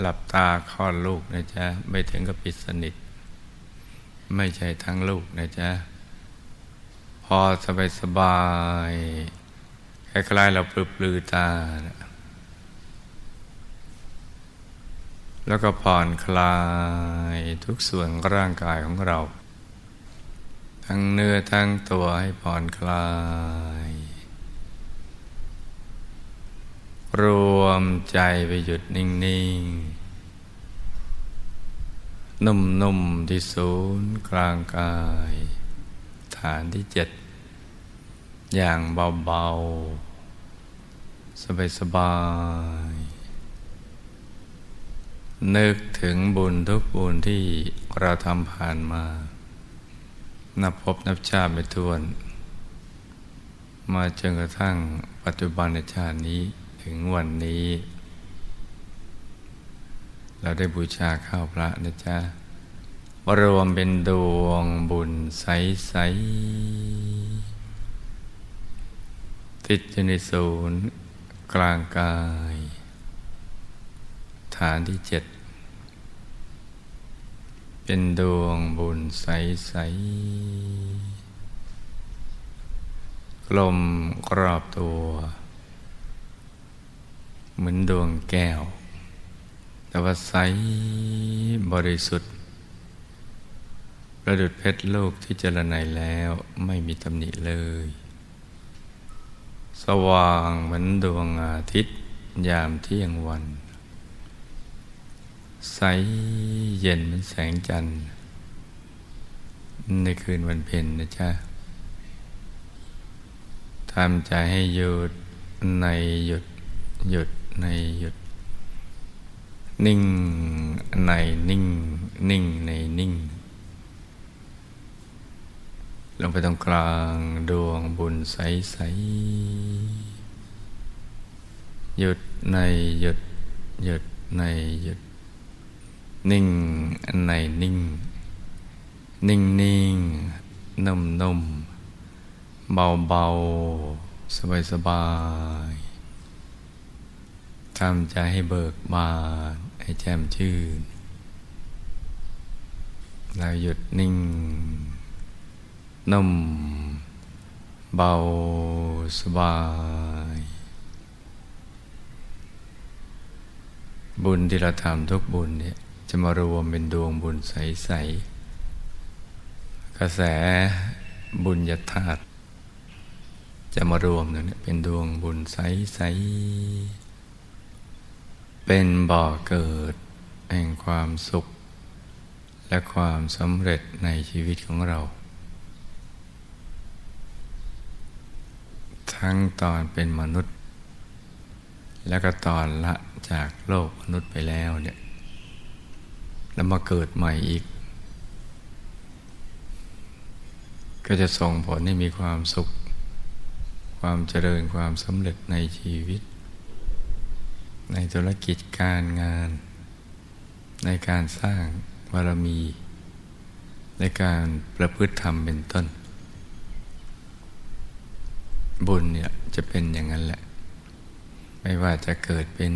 หลับตาคลอดลูกนะจ๊ะ ไม่ถึงกับปิดสนิท ไม่ใช่ทั้งลูกนะจ๊ะ พอสบายสบายคล้ายๆเราปลือปลือตาแล้วก็ผ่อนคลายทุกส่วนร่างกายของเรา ทั้งเนื้อทั้งตัวให้ผ่อนคลาย รวมใจไปหยุดนิ่ง ๆ นุ่ม ๆ ที่ศูนย์กลางกาย ฐานที่เจ็ด อย่างเบา ๆ สบาย ๆ นึกถึงบุญทุกบุญที่เราทำผ่านมา นับพบนับชาติไม่ทวน มาจนกระทั่งปัจจุบันในชาตินี้ ถึงวันนี้ เราได้บูชาข้าวพระนะจ๊ะรวมเป็นดวงบุญใส ๆ ติดอยู่ในศูนย์กลางกาย ฐานที่เจ็ด เป็นดวงบุญใส ๆ กลมกรอบตัว เหมือนดวงแก้ว แต่ว่าใสบริสุทธิ์ ประดุดเพชรลูกที่เจรไนแล้วไม่มีตำหนิเลย สว่างเหมือนดวงอาทิตย์ยามเที่ยงวัน ใสเย็นเหมือนแสงจันทร์ ในคืนวันเพ็ญนะจ๊ะทำใจให้หยุดในหยุดหยุด ในหยุด นิ่งในนิ่ง นิ่งในนิ่ง ลงไปตรงกลางดวงบุญใสใสหยุดในหยุด หยุดในหยุด นิ่งในนิ่ง นิ่งนิ่งนุ่มนุ่มเบาเบาสบายสบาย ทำใจให้เบิกบานให้แจ่มชื่น เราหยุดนิ่ง นุ่ม เบาสบาย บุญที่เราทำทุกบุญเนี่ยจะมารวมเป็นดวงบุญใส ๆ กระแสบุญญาธาตุจะมารวมเนี่ยเป็นดวงบุญใส ๆ เป็นบ่อเกิด แห่งความสุข และความสำเร็จในชีวิตของเรา ทั้งตอนเป็นมนุษย์ และก็ตอนละจากโลกมนุษย์ไปแล้วเนี่ยแล้วมาเกิดใหม่อีก ก็จะส่งผลให้มีความสุข ความเจริญความสำเร็จในชีวิต ในธุรกิจการงาน ในการสร้างบารมี ในการประพฤติธรรมเป็นต้น บุญเนี่ยจะเป็นอย่างนั้นแหละ ไม่ว่าจะเกิดเป็น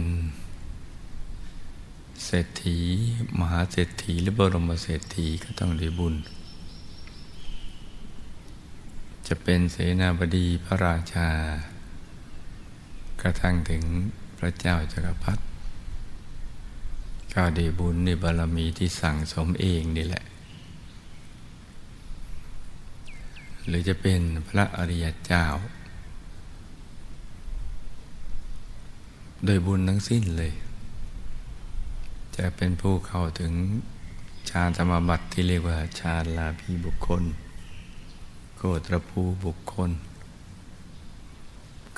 เศรษฐี มหาเศรษฐีหรือบรมเศรษฐีก็ต้องได้บุญ จะเป็นเสนาบดีพระราชากระทั่งถึง พระเจ้าจักรพรรดิก็ได้บุญในบารมีที่สั่งสมเองนี่แหละ หรือจะเป็นพระอริยเจ้า โดยบุญทั้งสิ้นเลย จะเป็นผู้เข้าถึงฌานธรรมบัติที่เรียกว่าฌานลาภีบุคคลโกตรภูบุคคล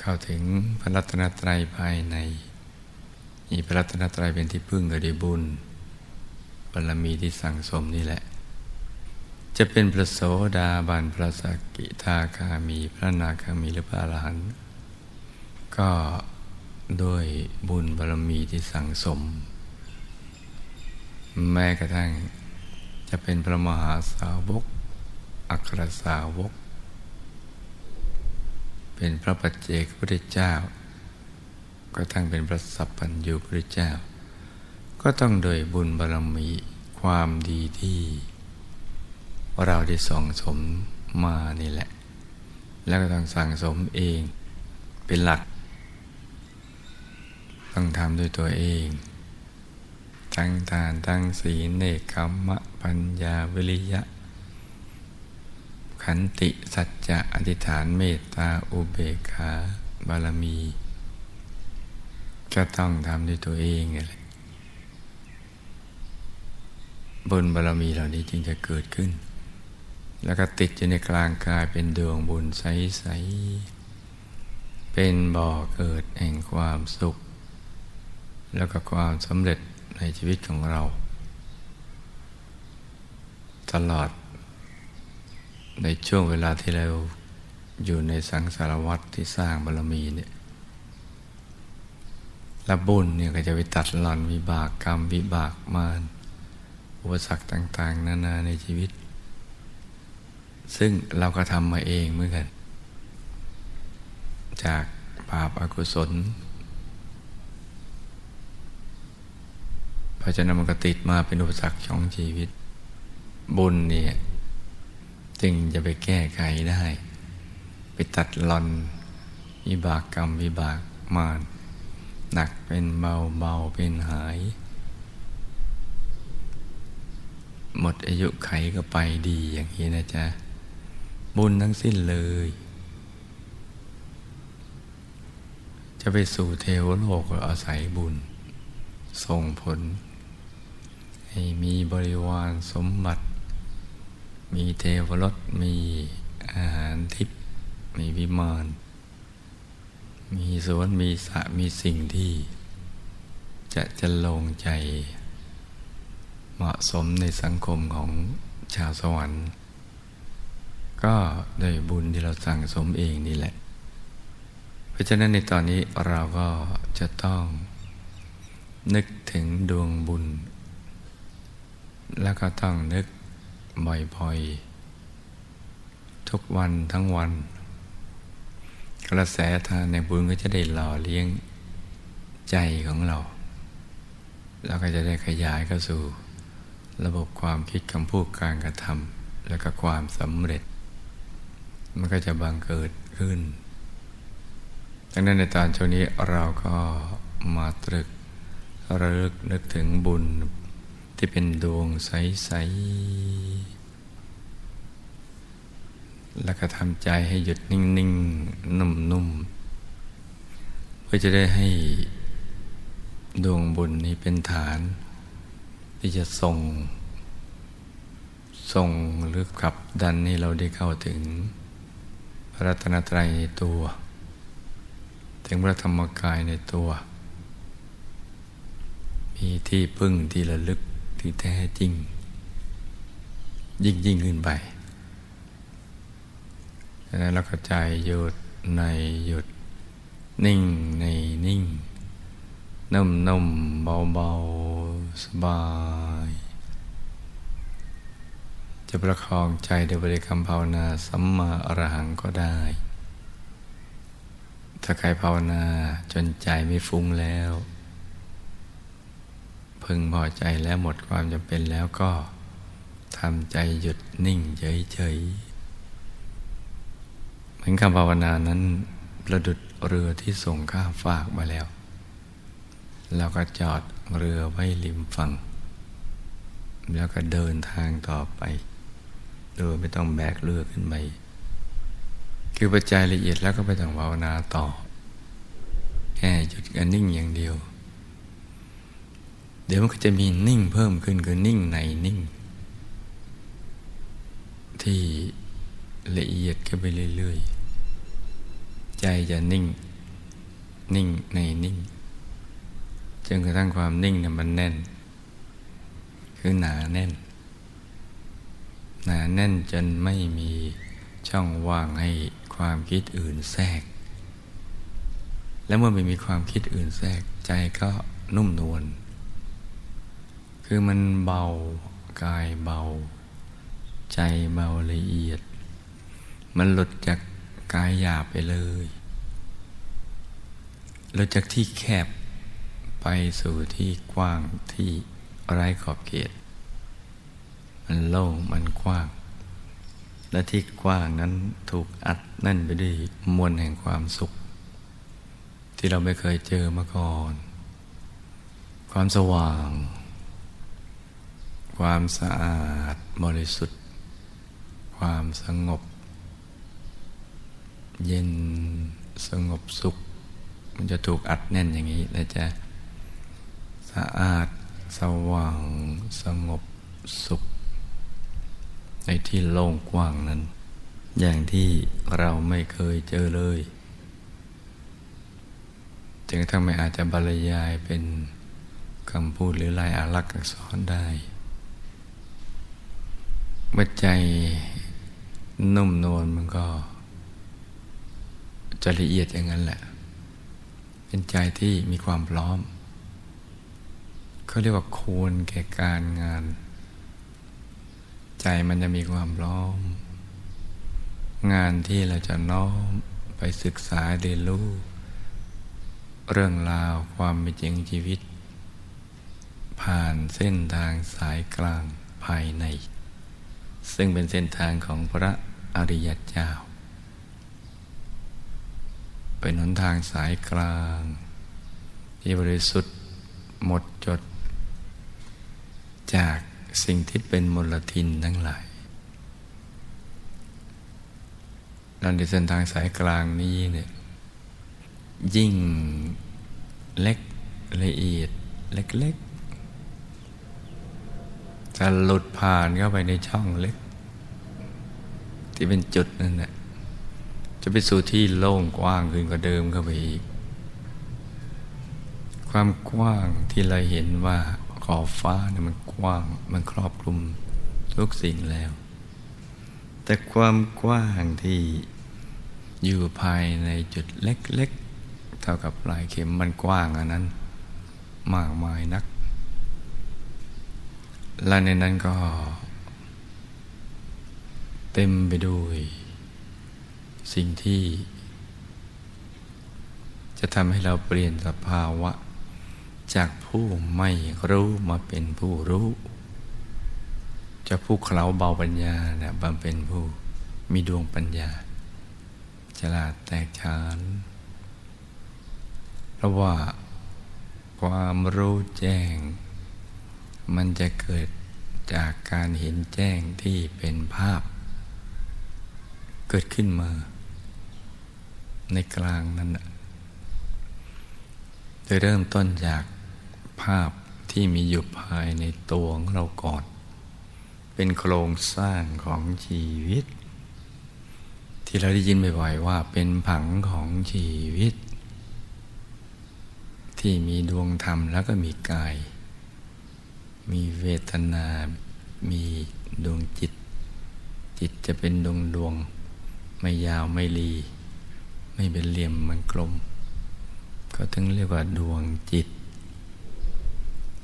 เข้าถึงพระรัตนตรัยภายใน มีพระรัตนตรัยเป็นที่พึ่งก็ได้บุญบารมีที่สั่งสมนี่แหละ จะเป็นพระโสดาบันพระสกิทาคามีพระนาคามีหรือพระอรหันต์ก็ด้วยบุญบารมีที่สั่งสม แม้กระทั่งจะเป็นพระมหาสาวก อัครสาวก เป็นพระปัจเจกพุทธเจ้า ก็ทั้งเป็นพระสัพพัญญูพุทธเจ้า ก็ต้องโดยบุญบารมีความดีที่เราได้ส่งสมมานี่แหละ แล้วก็ต้องสั่งสมเองเป็นหลัก ต้องทำด้วยตัวเอง ทั้งทานทั้งศีลเนคขมะปัญญาวิริยะ ขันติสัจจะอธิษฐานเมตตาอุเบกขาบารมี ก็ต้องทำด้วยตัวเองไงบุญบารมีเหล่านี้จึงจะเกิดขึ้น แล้วก็ติดอยู่ในกลางกายเป็นดวงบุญใส ๆ เป็นบ่อเกิดแห่งความสุข แล้วก็ความสำเร็จในชีวิตของเรา ตลอด ในช่วงเวลาที่เราอยู่ในสังสารวัตรที่สร้างบารมีเนี่ยและบุญเนี่ยก็จะไปตัดหล่อนวิบากกรรมวิบากมารอุปสรรคต่าง ๆ นานาในชีวิต ซึ่งเราก็ทำมาเองเหมือนกัน จากบาปอากุศลเพราะฉะนั้นมันก็ติดมาเป็นอุปสรรคของชีวิต บุญเนี่ย จึงจะไปแก้ไขได้ ไปตัดลอนวิบากกรรมวิบากมารหนักเป็นเบาเบาเป็นหาย หมดอายุไขก็ไปดีอย่างนี้นะจ๊ะ บุญทั้งสิ้นเลย จะไปสู่เทวโลกอาศัยบุญ ส่งผล ให้มีบริวารสมบัติ มีเทวรสมีอาหารทิพย์มีวิมาน มีสวนมีสระมีสิ่งที่ จะจะลงใจ เหมาะสมในสังคมของชาวสวรรค์ ก็ได้บุญที่เราสั่งสมเองนี่แหละ เพราะฉะนั้นในตอนนี้เราก็จะต้องนึกถึงดวงบุญ แล้วก็ต้องนึก บ่อยๆ ทุกวันทั้งวัน กระแสทานในบุญก็จะได้หล่อเลี้ยงใจของเรา แล้วก็จะได้ขยายเข้าสู่ ระบบความคิดคำพูดการกระทำแล้วก็ความสำเร็จ มันก็จะบังเกิดขึ้นดังนั้นในตอนช่วงนี้เราก็มาตรึกระลึกนึกถึงบุญ ที่เป็นดวงใส ๆ แล้วก็ทำใจให้หยุดนิ่ง ๆ นุ่ม ๆ เพื่อจะได้ให้ดวงบุญนี้เป็นฐาน ที่จะส่ง ส่งหรือขับดันให้เราได้เข้าถึงพระรัตนตรัยในตัว ถึงพระธรรมกายในตัว มีที่พึ่งที่ระลึก ที่แท้จริง ยิ่งยิ่งขึ้นไปแล้วเราก็ใจหยุดในหยุด นิ่งในนิ่ง นุ่มนุ่มเบาเบาสบาย จะประคองใจด้วยบริกรรมภาวนาสัมมาอรหังก็ได้ ถ้าใครภาวนาจนใจไม่ฟุ้งแล้ว พึงพอใจแล้วหมดความจำเป็นแล้วก็ทำใจหยุดนิ่งเฉยๆเหมือนคำภาวนานั้นประดุดเรือที่ส่งข้ามฟากมาแล้ว เราก็จอดเรือไว้ริมฝั่ง แล้วก็เดินทางต่อไป โดยไม่ต้องแบกเรือขึ้นไปคือปัจจัยละเอียดแล้วก็ไปต้องภาวนาต่อแค่หยุดกันนิ่งอย่างเดียว เดี๋ยวมันก็จะมีนิ่งเพิ่มขึ้นคือนิ่งในนิ่ง ที่ละเอียดขึ้นไปเรื่อยๆ ใจจะนิ่ง นิ่งในนิ่งจนกระทั่งความนิ่งเนี่ยมันแน่น คือหนาแน่น หนาแน่นจนไม่มีช่องว่างให้ความคิดอื่นแทรก แล้วเมื่อไม่มีความคิดอื่นแทรกใจก็นุ่มนวล คือมันเบากายเบา ใจเบาละเอียด มันหลุดจากกายหยาบไปเลยหลุดจากที่แคบไปสู่ที่กว้างที่ไร้ขอบเขต มันโล่งมันกว้าง และที่กว้างนั้นถูกอัดนั่นไปด้วยมวลแห่งความสุข ที่เราไม่เคยเจอมาก่อน ความสว่าง ความสะอาดบริสุทธิ์ ความสงบ เย็นสงบสุข มันจะถูกอัดแน่นอย่างนี้นะจ๊ะสะอาดสว่างสงบสุข ในที่โล่งกว้างนั้น อย่างที่เราไม่เคยเจอเลยจึงทั้งไม่อาจจะบรรยายเป็นคำพูดหรือลายอารักษ์อักษรได้ เมื่อใจนุ่มนวลมันก็ จะละเอียดอย่างนั้นแหละ เป็นใจที่มีความพร้อมเขาเรียกว่าควรแก่การงาน ใจมันจะมีความพร้อม งานที่เราจะน้อมไปศึกษาเรียนรู้ เรื่องราวความเป็นจริงชีวิต ผ่านเส้นทางสายกลางภายใน ซึ่งเป็นเส้นทางของพระอริยเจ้า เป็นหนทางสายกลาง ที่บริสุทธิ์หมดจด จากสิ่งที่เป็นมลทินทั้งหลายเราในเส้นทางสายกลางนี้เนี่ยยิ่งเล็กละเอียดเล็ก จะหลุดผ่านเข้าไปในช่องเล็ก ที่เป็นจุดนั่นแหละจะไปสู่ที่โล่งกว้างขึ้นกว่าเดิมเข้าไปอีก ความกว้างที่เราเห็นว่าขอบฟ้าเนี่ยมันกว้างมันครอบคลุมทุกสิ่งแล้ว แต่ความกว้างที่อยู่ภายในจุดเล็กๆเท่ากับปลายเข็มมันกว้างอันนั้น มากมายนัก และในนั้นก็ เต็มไปด้วย สิ่งที่ จะทำให้เราเปลี่ยนสภาวะ จากผู้ไม่รู้มาเป็นผู้รู้จะผู้เคล้าเบาปัญญานะบำเป็นผู้มีดวงปัญญา ฉลาดแตกฉานเพราะว่าความรู้แจ้ง มันจะเกิดจากการเห็นแจ้งที่เป็นภาพ เกิดขึ้นมา ในกลางนั้นโดยเริ่มต้นจากภาพที่มีอยู่ภายในตัวของเราก่อน เป็นโครงสร้างของชีวิต ที่เราได้ยินบ่อยๆว่าเป็นผังของชีวิต ที่มีดวงธรรมแล้วก็มีกาย มีเวทนา มีดวงจิต จิตจะเป็นดวงดวง ไม่ยาวไม่รี ไม่เป็นเหลี่ยมมันกลม ก็ถึงเรียกว่าดวงจิต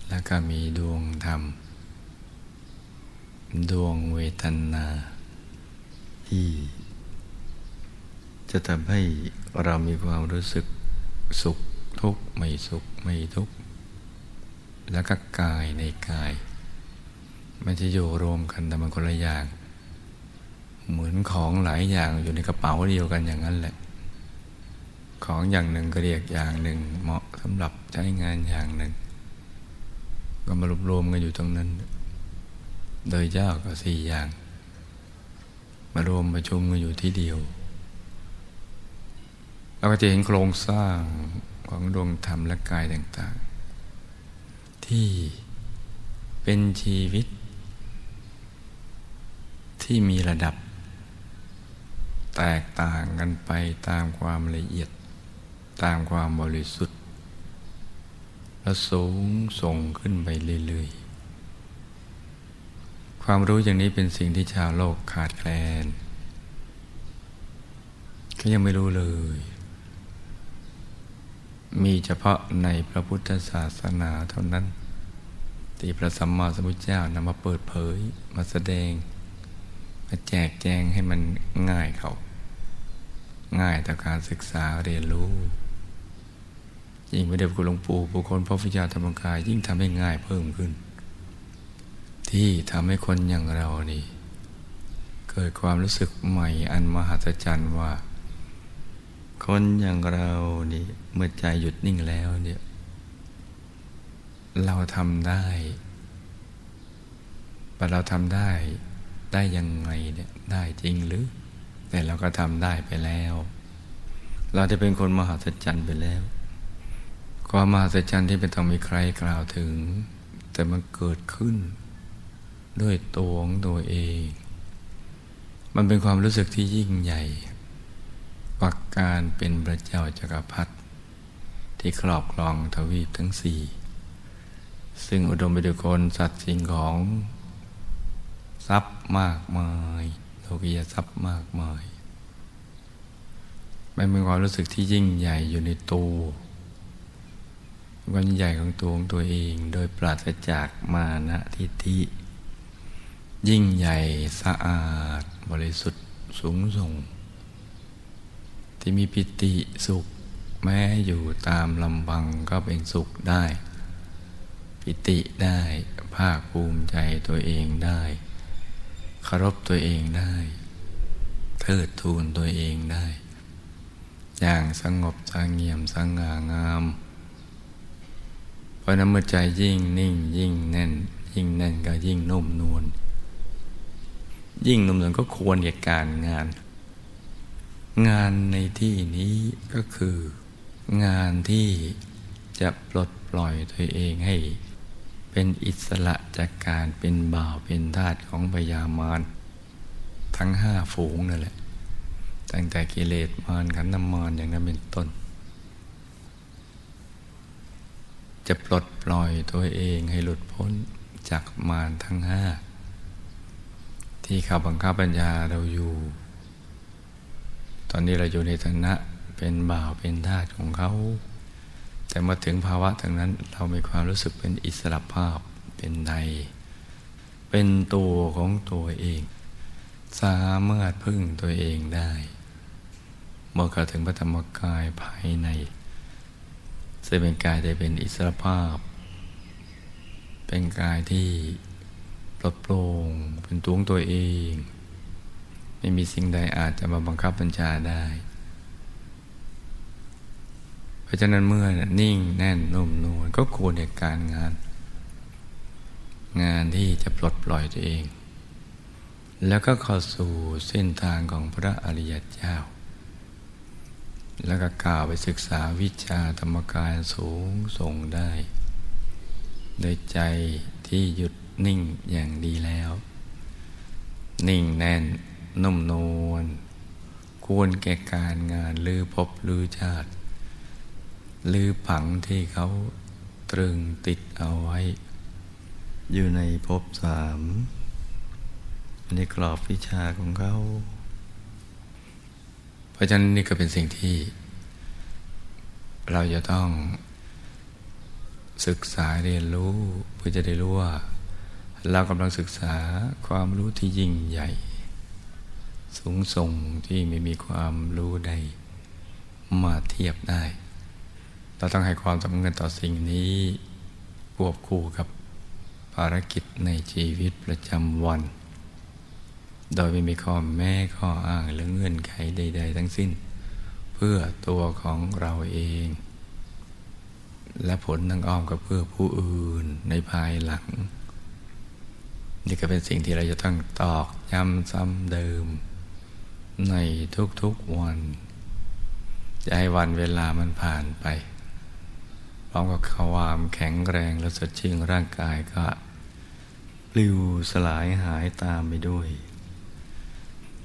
แล้วก็มีดวงธรรม ดวงเวทนาที่จะทำให้เรามีความรู้สึกสุขทุกข์ไม่สุขไม่ทุกข์ แล้วก็กายในกาย มันจะอยู่รวมกันแต่มันคนละอย่างเหมือนของหลายอย่างอยู่ในกระเป๋าเดียวกันอย่างนั้นแหละ ของอย่างหนึ่งก็เรียกอย่างหนึ่ง เหมาะสำหรับใช้งานอย่างหนึ่ง ก็มารวบรวมกันอยู่ตรงนั้น โดยเจ้าก็สี่อย่าง มารวมประชุมกันอยู่ที่เดียวเราก็จะเห็นโครงสร้างของดวงธรรมและกายต่าง ที่เป็นชีวิต ที่มีระดับ แตกต่างกันไปตามความละเอียด ตามความบริสุทธิ์ แล้วสูงส่งขึ้นไปเรื่อยๆ ความรู้อย่างนี้เป็นสิ่งที่ชาวโลกขาดแคลนเขายังไม่รู้เลย มีเฉพาะในพระพุทธศาสนาเท่านั้น ที่พระสัมมาสัมพุทธเจ้านำมาเปิดเผยมาแสดง มาแจกแจงให้มันง่ายเขา ง่ายต่อการศึกษาเรียนรู้ ยิ่งไม่ได้คุณหลวงปู่บุคคลพระพุทธเจ้าธรรมกาย ยิ่งทำให้ง่ายเพิ่มขึ้น ที่ทำให้คนอย่างเรานี่ เกิดความรู้สึกใหม่อันมหัศจรรย์ว่า คนอย่างเรานี่เมื่อใจหยุดนิ่งแล้วเนี่ย เราทำได้แต่เราทำได้ได้ยังไงเนี่ยได้จริงหรือ แต่เราก็ทำได้ไปแล้ว เราจะเป็นคนมหัศจรรย์ไปแล้ว ความมหัศจรรย์ที่เป็นต้องมีใครกล่าวถึง แต่มันเกิดขึ้น ด้วยตัวของตัวเอง มันเป็นความรู้สึกที่ยิ่งใหญ่ ปักการเป็นพระเจ้าจักรพรรดิที่ครอบครองทวีปทั้งสี่ ซึ่งอุดมไปด้วยคนสัตว์สิ่งของทรัพย์มากมายโลกียทรัพย์มากมายมันเป็นความรู้สึกที่ยิ่งใหญ่อยู่ในตัวความใหญ่ของตัวของตัวเอง โดยปราศจากมานะทิฏฐิยิ่งใหญ่สะอาด บริสุทธิ์สูงส่ง ที่มีปิติสุข แม้อยู่ตามลำบังก็เป็นสุขได้ ปิติได้ภาคภูมิใจตัวเองได้เคารพตัวเองได้ เทิดทูนตัวเองได้ อย่างสงบสงเงียมสง่างาม เพราะนั้นเมื่อใจยิ่งนิ่งยิ่งแน่น ยิ่งแน่นก็ยิ่งนุ่มนวลยิ่งนุ่มนวลก็ควรแก่การงาน งานในที่นี้ก็คือ งานที่จะปลดปล่อยตัวเองให้ เป็นอิสระจากการเป็นบ่าวเป็นทาสของพยามารทั้งห้าฝูงนั่นแหละ ตั้งแต่กิเลสมารขันธมารอย่างนั้นเป็นต้น จะปลดปล่อยตัวเองให้หลุดพ้นจากมารทั้งห้าที่เขาบังคับปัญญาเราอยู่ อนนี้เราอยู่ในฐานะเป็นบ่าวเป็นทาสของเขา แต่มาถึงภาวะทางนั้นเรามีความรู้สึกเป็นอิสระภาพเป็นใน เป็นตัวของตัวเอง สามารถพึ่งตัวเองได้ เมื่อเข้าถึงพระธรรมกายภายในซึ่งเป็นกายที่เป็นอิสระภาพ เป็นกายที่ปลดโปร่งเป็นตัวของตัวเอง ไม่มีสิ่งใดอาจจะมาบังคับบัญชาได้ เพราะฉะนั้นเมื่อนิ่งแน่นนุ่มนวลก็ควรในการงาน งานที่จะปลดปล่อยตัวเอง แล้วก็เข้าสู่เส้นทางของพระอริยเจ้า แล้วก็กล่าวไปศึกษาวิชาธรรมกายสูงส่งได้โดยใจที่หยุดนิ่งอย่างดีแล้ว นิ่งแน่น นุ่มนวลควรแก่การงานลือพบลือชาติลือผังที่เขาตรึงติดเอาไว้ อยู่ในภพสามในกรอบวิชาของเขา เพราะฉะนั้นนี่ก็เป็นสิ่งที่ เราจะต้องศึกษาเรียนรู้เพื่อจะได้รู้ว่า เรากำลังศึกษาความรู้ที่ยิ่งใหญ่ สูงส่งที่ไม่มีความรู้ใดมาเทียบได้ เราต้องให้ความสำคัญต่อสิ่งนี้ควบคู่กับภารกิจในชีวิตประจำวัน โดยไม่มีข้อแม้ข้ออ้างหรือเงื่อนไขใด ๆ ทั้งสิ้น เพื่อตัวของเราเอง และผลทางอ้อมก็เพื่อผู้อื่นในภายหลัง นี่ก็เป็นสิ่งที่เราจะต้องตอกย้ำซ้ำเดิม ในทุกๆวัน จะให้วันเวลามันผ่านไป พร้อมกับความแข็งแรงและสดชื่นร่างกายก็ปลิวสลายหายตามไปด้วย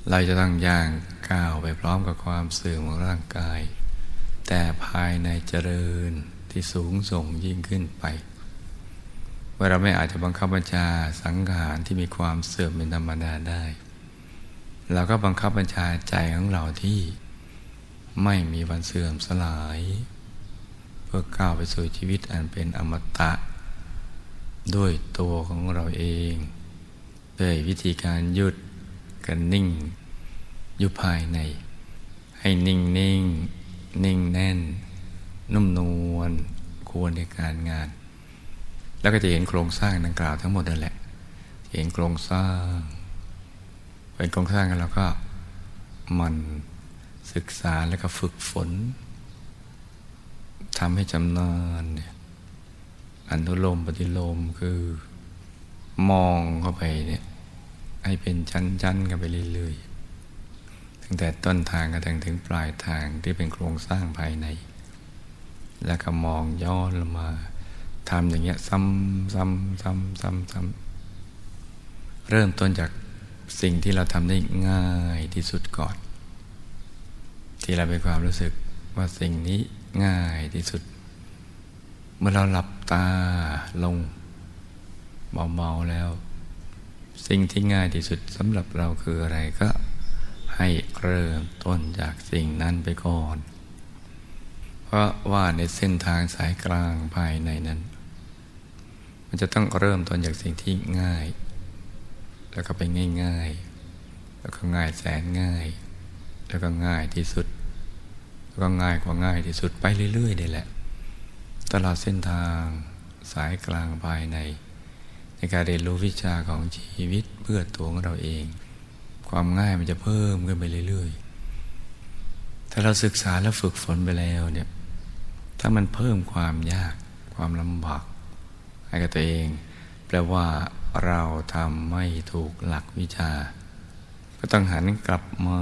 เราจะต้องย่างก้าวไปพร้อมกับความเสื่อมของร่างกาย แต่ภายในเจริญที่สูงส่งยิ่งขึ้นไปว่าเราไม่อาจจะบังคับบัญชาสังขารที่มีความเสื่อมเป็นธรรมดาได้ เราก็บังคับบัญชาใจของเราที่ไม่มีวันเสื่อมสลาย เพื่อก้าวไปสู่ชีวิตอันเป็นอมตะ ด้วยตัวของเราเองด้วยวิธีการหยุดกันนิ่ง อยู่ภายใน ให้นิ่งนิ่งนิ่งแน่น นุ่มนวลควรในการงาน แล้วก็จะเห็นโครงสร้างดังกล่าวทั้งหมดนั่นแหละเห็นโครงสร้าง เป็นโครงสร้างกันแล้วก็มันศึกษาแล้วก็ฝึกฝนทำให้จำนานเนี่ยอนุโลมปฏิโลมคือมองเข้าไปเนี่ยให้เป็นชั้นๆกันไปเรื่อยๆตั้งแต่ต้นทางกระทั่งถึงปลายทางที่เป็นโครงสร้างภายใน แล้วก็มองย้อนลงมาทำอย่างเงี้ยซ้ำซ้ำซ้ำซ้ำซ้ำเริ่มต้นจาก สิ่งที่เราทำได้ง่ายที่สุดก่อน ที่เราเป็นความรู้สึกว่าสิ่งนี้ง่ายที่สุด เมื่อเราหลับตาลงเบาๆแล้ว สิ่งที่ง่ายที่สุดสำหรับเราคืออะไรก็ ให้เริ่มต้นจากสิ่งนั้นไปก่อน เพราะว่าในเส้นทางสายกลางภายในนั้น มันจะต้องเริ่มต้นจากสิ่งที่ง่าย แล้วก็ไปง่าย ๆ แล้วก็ง่ายแสนง่าย แล้วก็ง่ายที่สุด แล้วก็ง่ายกว่าง่ายที่สุดไปเรื่อยๆนี่แหละ ตลอดเส้นทางสายกลางภายใน ในการเรียนรู้วิชาของชีวิตเพื่อตัวของเราเอง ความง่ายมันจะเพิ่มขึ้นไปเรื่อยๆ ถ้าเราศึกษาและฝึกฝนไปแล้วเนี่ย ถ้ามันเพิ่มความยากความลำบากให้กับตัวเอง แปลว่า เราทำไม่ถูกหลักวิชา ก็ต้องหันกลับมา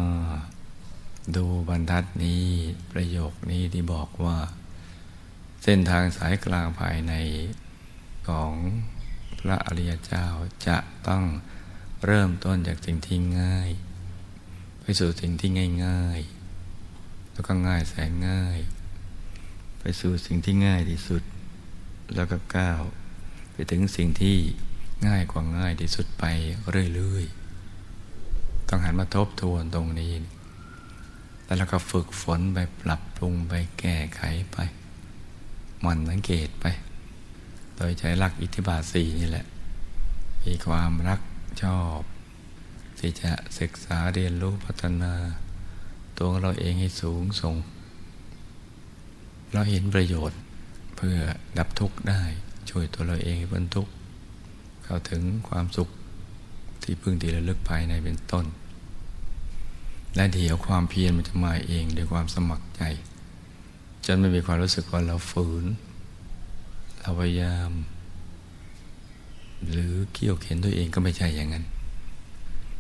ดูบรรทัดนี้ประโยคนี้ที่บอกว่า เส้นทางสายกลางภายในของพระอริยเจ้าจะต้องเริ่มต้นจากสิ่งที่ง่าย ไปสู่สิ่งที่ง่ายๆ แล้วก็ง่ายแสนง่าย ไปสู่สิ่งที่ง่ายที่สุด แล้วก็ก้าวไปถึงสิ่งที่ ง่ายกว่าง่ายที่สุดไปเรื่อยๆ ต้องหันมาทบทวนตรงนี้ แล้วเราก็ฝึกฝนไปปรับปรุงไปแก้ไขไปมันสังเกตไป โดยใช้หลักอิทธิบาทสี่นี่แหละ มีความรักชอบ ที่จะศึกษาเรียนรู้พัฒนา ตัวเราเองให้สูงส่ง เราเห็นประโยชน์เพื่อดับทุกข์ได้ ช่วยตัวเราเองให้พ้นทุกข์ เข้าถึงความสุขที่พึ่งที่ระลึกภายในเป็นต้น และเดี๋ยวความเพียรมันจะมาเองด้วยความสมัครใจ จนไม่มีความรู้สึกว่าเราฝืน เราพยายาม หรือเกี่ยวเข็นตัวเองก็ไม่ใช่อย่างนั้น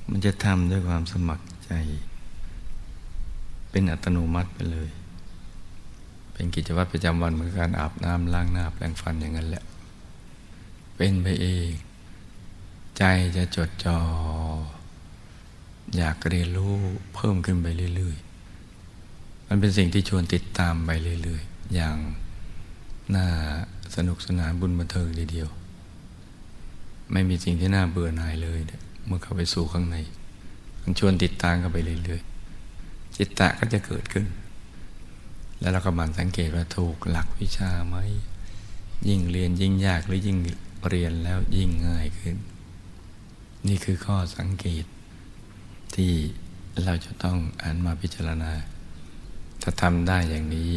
มันจะทำด้วยความสมัครใจ เป็นอัตโนมัติไปเลย เป็นกิจวัตรประจำวันเหมือนการอาบน้ำล้างหน้าแปรงฟันอย่างนั้นแหละ เป็นไปเอง ใจจะจดจอ่ออยากเรียนรู้เพิ่มขึ้นไปเรื่อยๆ มันเป็นสิ่งที่ชวนติดตามไปเรื่อยๆ อย่างน่าสนุกสนานบุญบันเทิงทีเดียว ไม่มีสิ่งที่น่าเบื่อหน่ายเลย เมื่อเข้าไปสู่ข้างใน มันชวนติดตามกันไปเรื่อยๆ จิตตะก็จะเกิดขึ้น แล้วเราก็มันสังเกตว่าถูกหลักวิชาไหม ยิ่งเรียนยิ่งยากหรือยิ่งเรียนแล้วยิ่งง่ายขึ้น นี่คือข้อสังเกต ที่เราจะต้องอ่านมาพิจารณา ถ้าทำได้อย่างนี้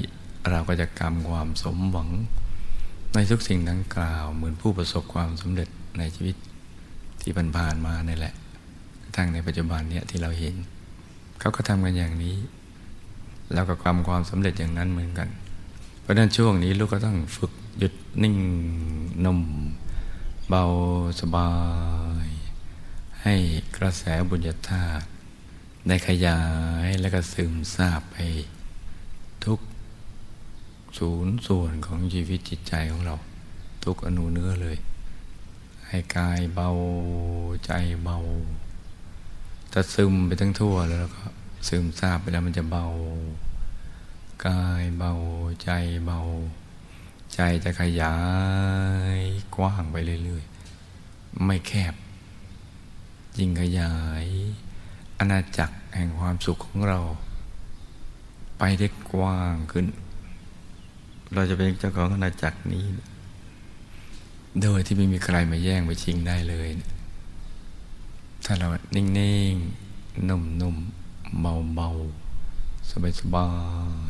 เราก็จะกำความสมหวัง ในทุกสิ่งดังกล่าว เหมือนผู้ประสบความสำเร็จในชีวิตที่ผ่านมานี่แหละทั้งในปัจจุบันเนี่ยที่เราเห็น เขาก็ทำกันอย่างนี้แล้วก็ความความสำเร็จอย่างนั้นเหมือนกัน เพราะนั้นช่วงนี้ลูกก็ต้องฝึกหยุดนิ่งนุ่มเบาสบาย ให้กระแสบุญญาธาตุได้ขยายและก็ซึมซาบไป ทุกศูนย์ส่วนของชีวิตจิตใจของเรา ทุกอนุเนื้อเลย ให้กายเบาใจเบาจะซึมไปทั้งทั่วแล้วก็ซึมซาบไปแล้วมันจะเบา กายเบาใจเบา ใจจะขยายกว้างไปเรื่อยๆ ไม่แคบ ยิ่งขยายอาณาจักรแห่งความสุขของเรา ไปได้กว้างขึ้น เราจะเป็นเจ้าของอาณาจักรนี้ โดยที่ไม่มีใครมาแย่งมาชิงได้เลย ถ้าเรานิ่งๆนุ่มๆเบาๆสบาย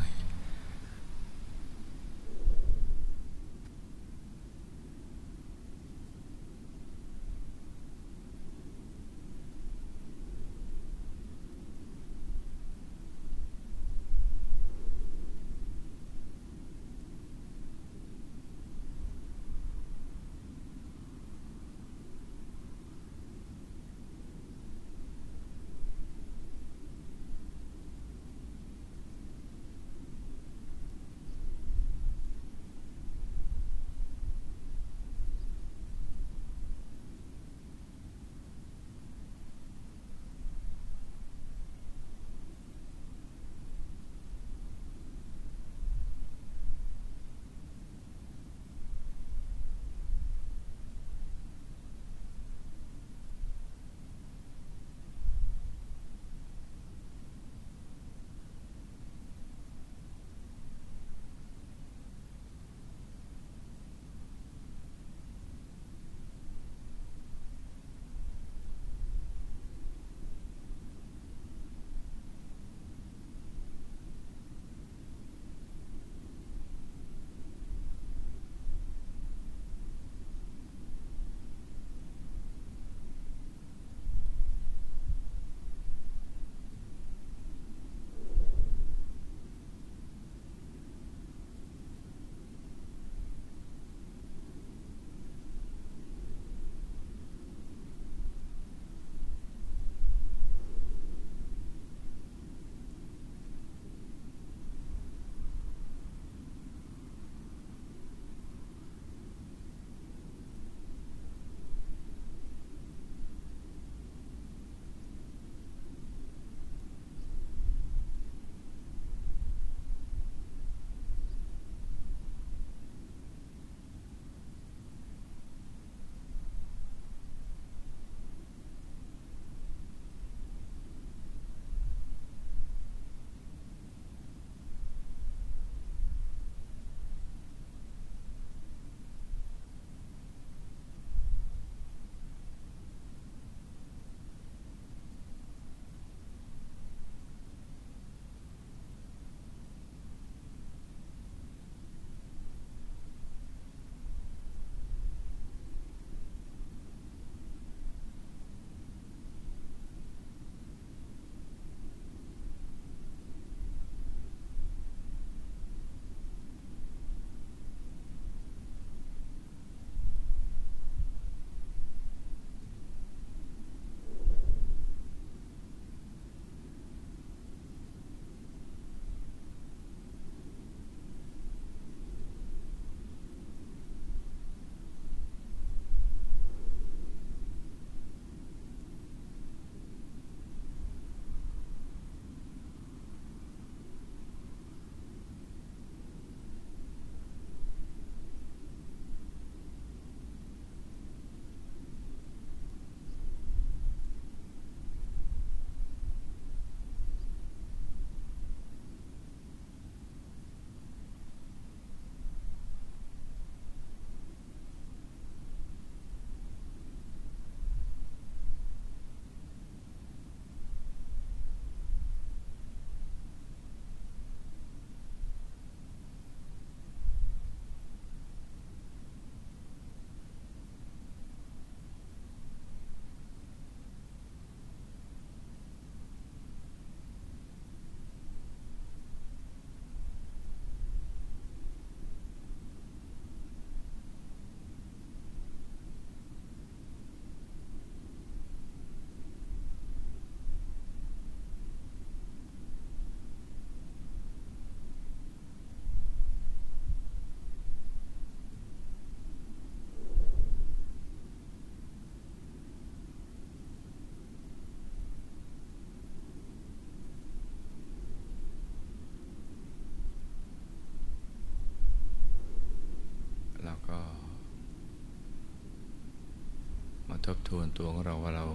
ทบทวนตัวของเราว่าเรา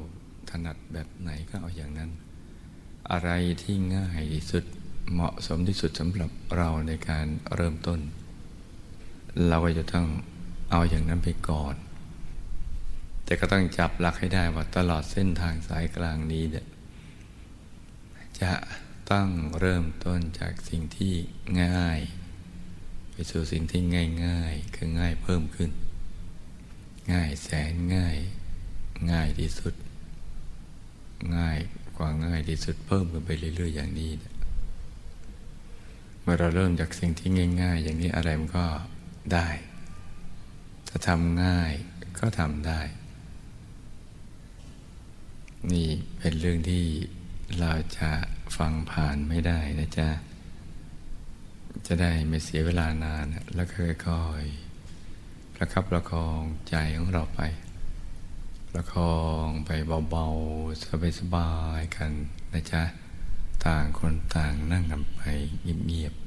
ถนัดแบบไหนก็เอาอย่างนั้น อะไรที่ง่ายที่สุดเหมาะสมที่สุดสำหรับเราในการเริ่มต้น เราก็จะต้องเอาอย่างนั้นไปก่อน แต่ก็ต้องจับหลักให้ได้ว่าตลอดเส้นทางสายกลางนี้เนี่ยจะต้องเริ่มต้นจากสิ่งที่ง่าย ไปสู่สิ่งที่ง่ายง่ายคือง่ายเพิ่มขึ้น ง่ายแสนง่าย ง่ายที่สุด ง่ายกว่าง่ายที่สุดเพิ่มขึ้นไปเรื่อย ๆ อย่างนี้นะเมื่อเราเริ่มจากสิ่งที่ง่าย ๆ อย่างนี้อะไรมันก็ได้ ถ้าทำง่ายก็ทำได้ นี่เป็นเรื่องที่เราจะฟังผ่านไม่ได้นะจ๊ะ จะได้ไม่เสียเวลานาน แล้วค่อยๆประคับประคองใจของเราไป ประคองไปเบาๆ สบายๆกันนะจ๊ะ ต่างคนต่างนั่งกันไปเงียบๆ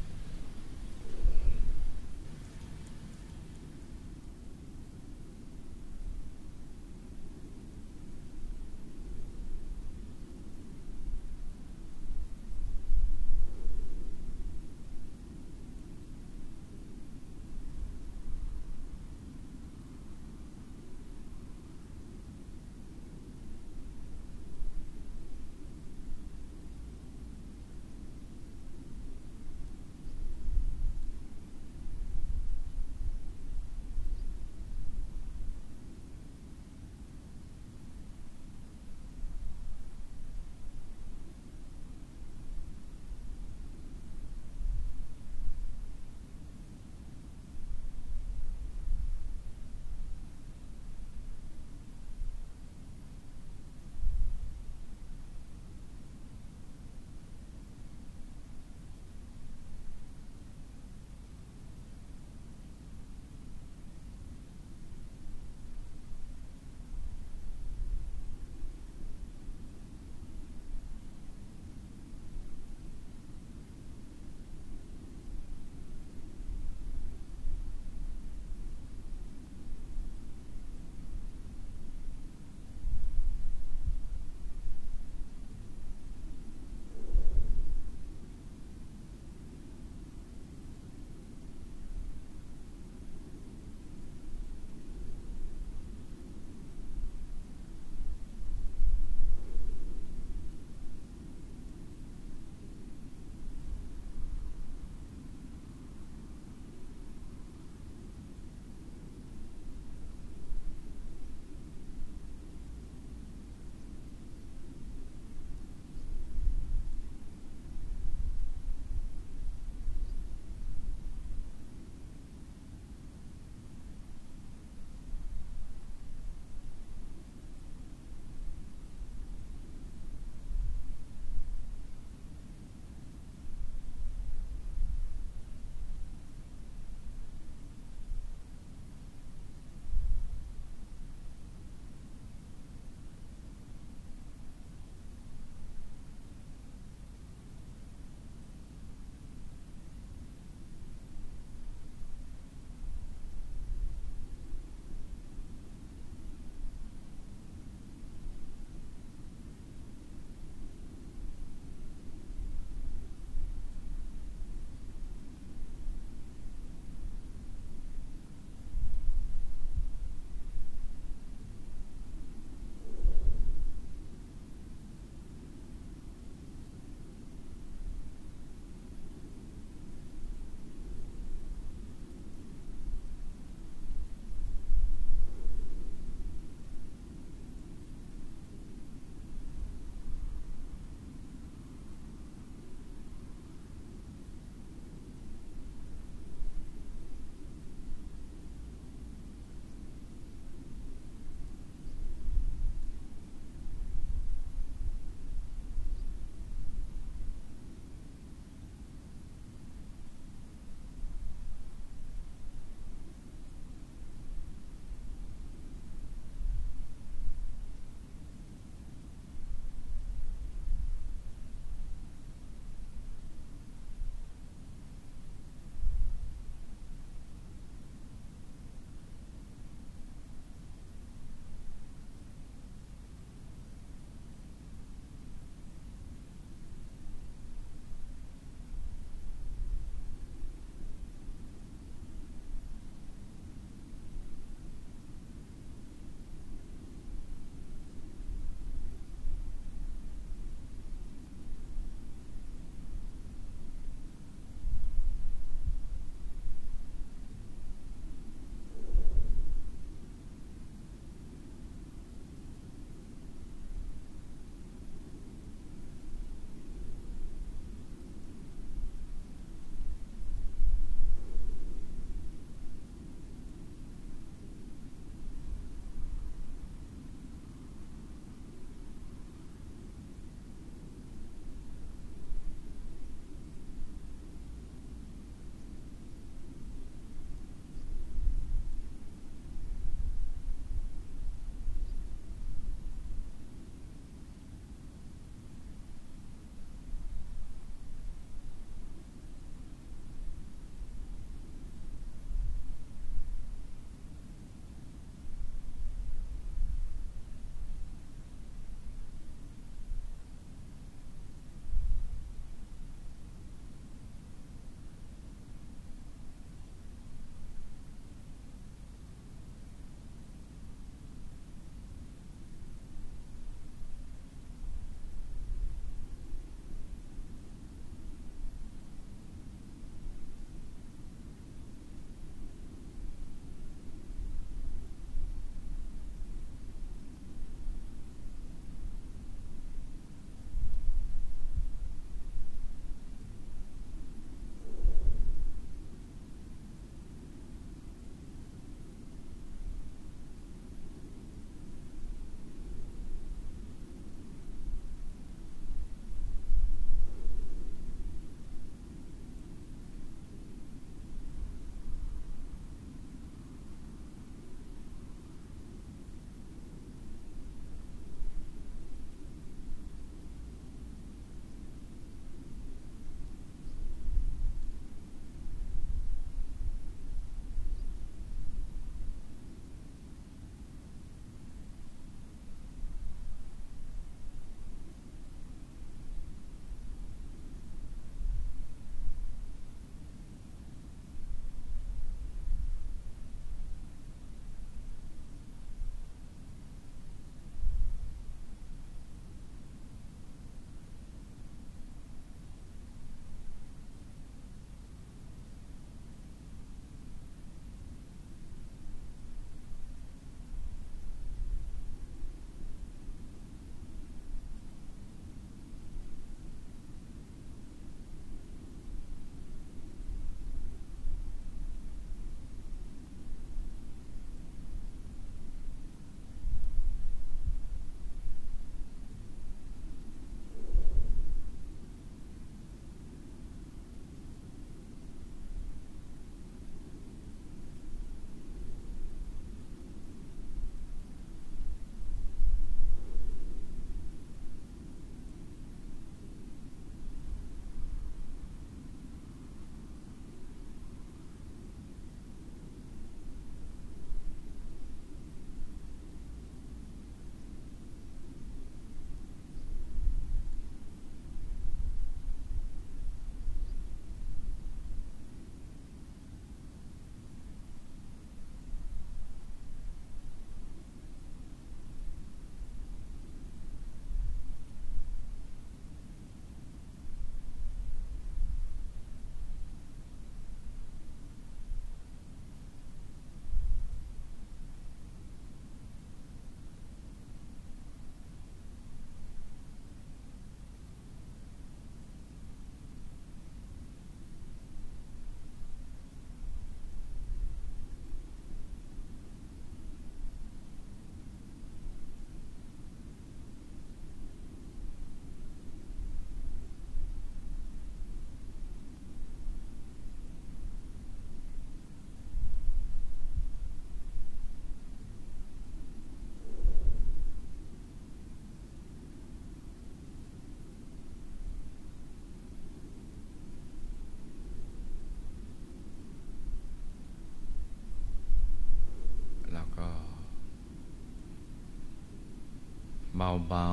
เบา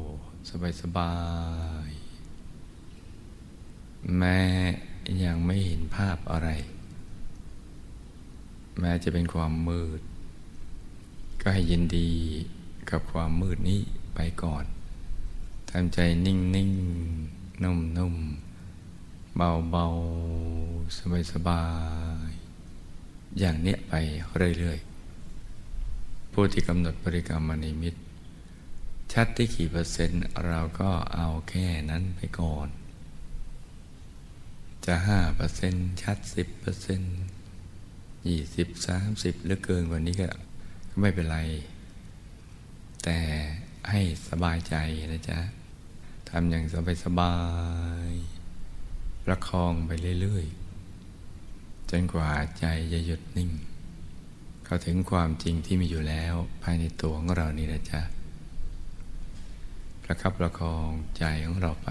ๆ สบายๆ แม้ยังไม่เห็นภาพอะไร แม้จะเป็นความมืด ก็ให้ยินดีกับความมืดนี้ไปก่อนทำใจนิ่งๆนุ่มๆ เบาๆ สบายๆ อย่างเนี้ยไปเรื่อยๆ ผู้ที่กำหนดบริกรรมมณิมิต ชัดที่กี่เปอร์เซ็นต์เราก็เอาแค่นั้นไปก่อน จะห้าเปอร์เซ็นต์ชัดสิบเปอร์เซ็นต์ยี่สิบสามสิบหรือเกินกว่านี้ก็ไม่เป็นไร แต่ให้สบายใจนะจ๊ะทำอย่างสบายสบายประคองไปเรื่อยๆ จนกว่าใจจะหยุดนิ่ง เข้าถึงความจริงที่มีอยู่แล้วภายในตัวของเรานี่นะจ๊ะ ประคับประคองใจของเราไป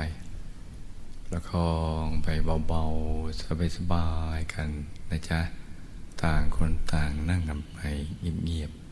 ประคองไปเบาๆ สบายๆกันนะจ๊ะ ต่างคนต่างนั่งกันไปเงียบๆ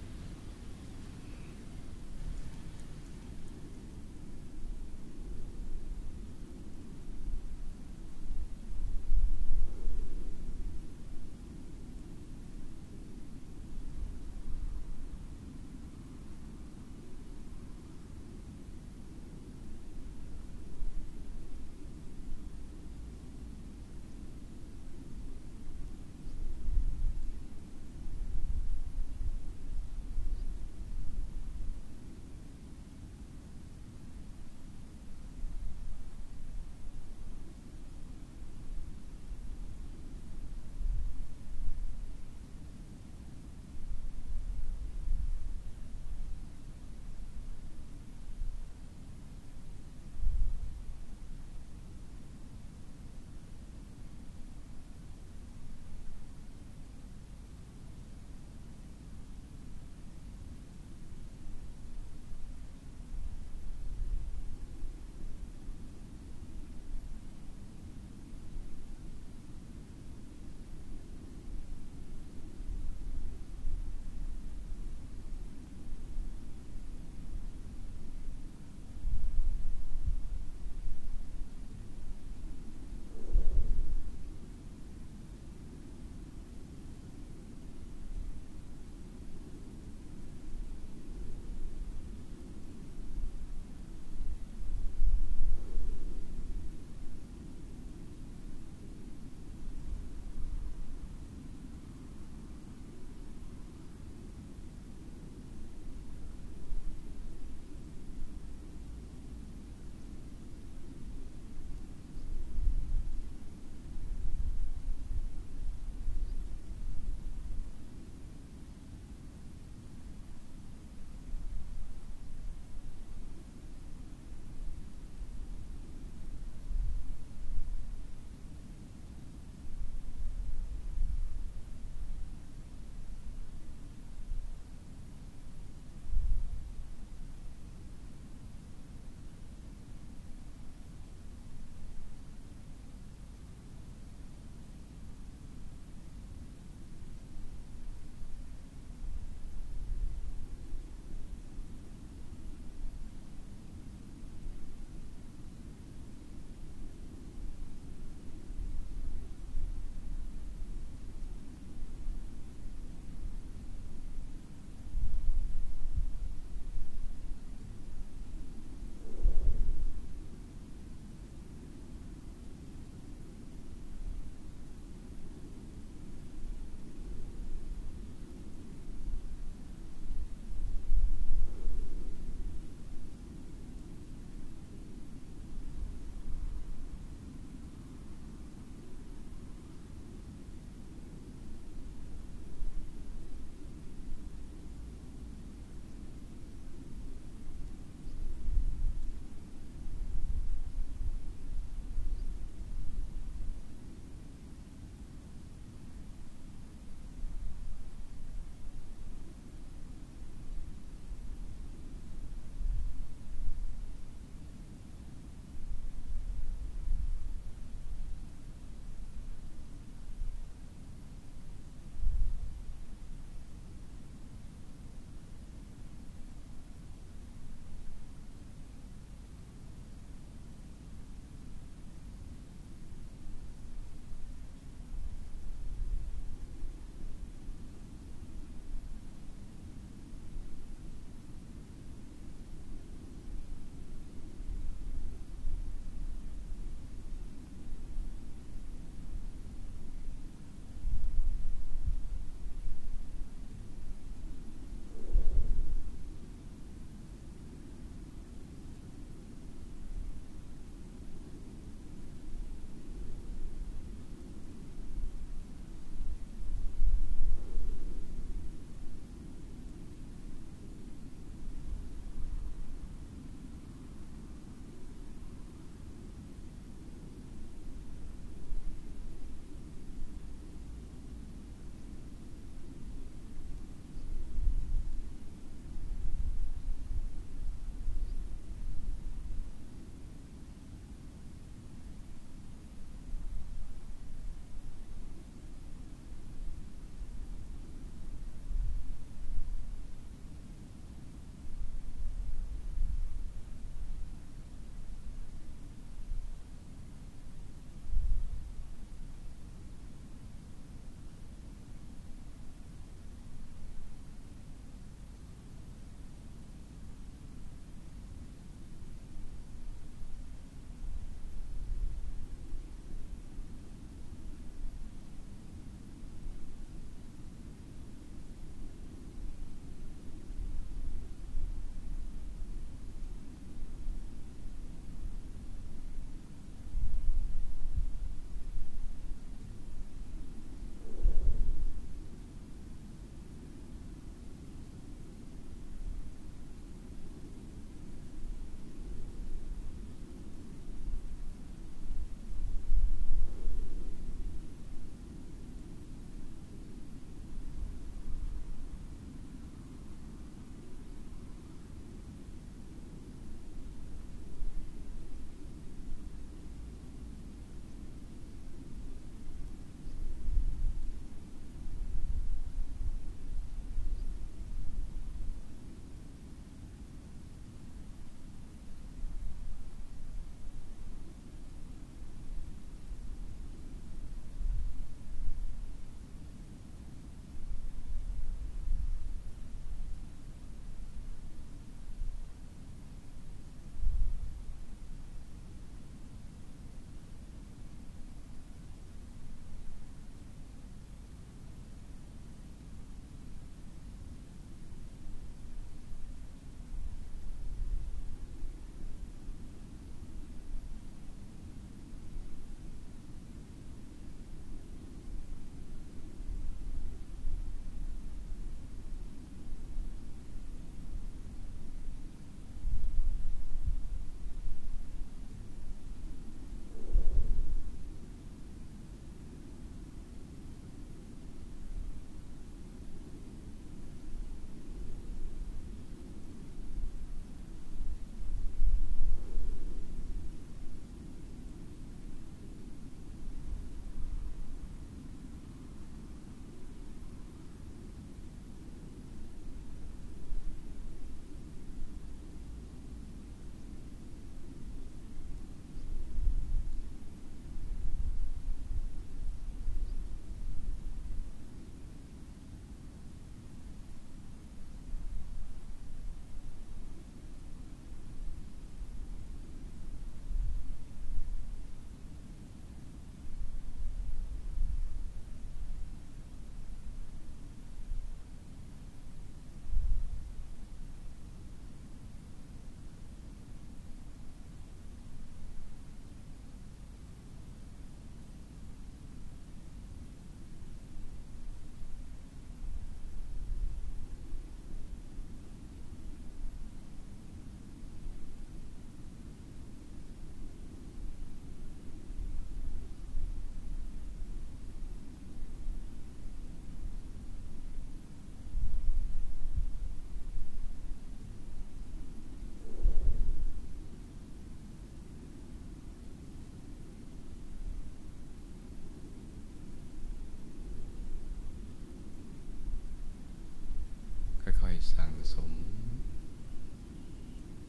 สั่งสม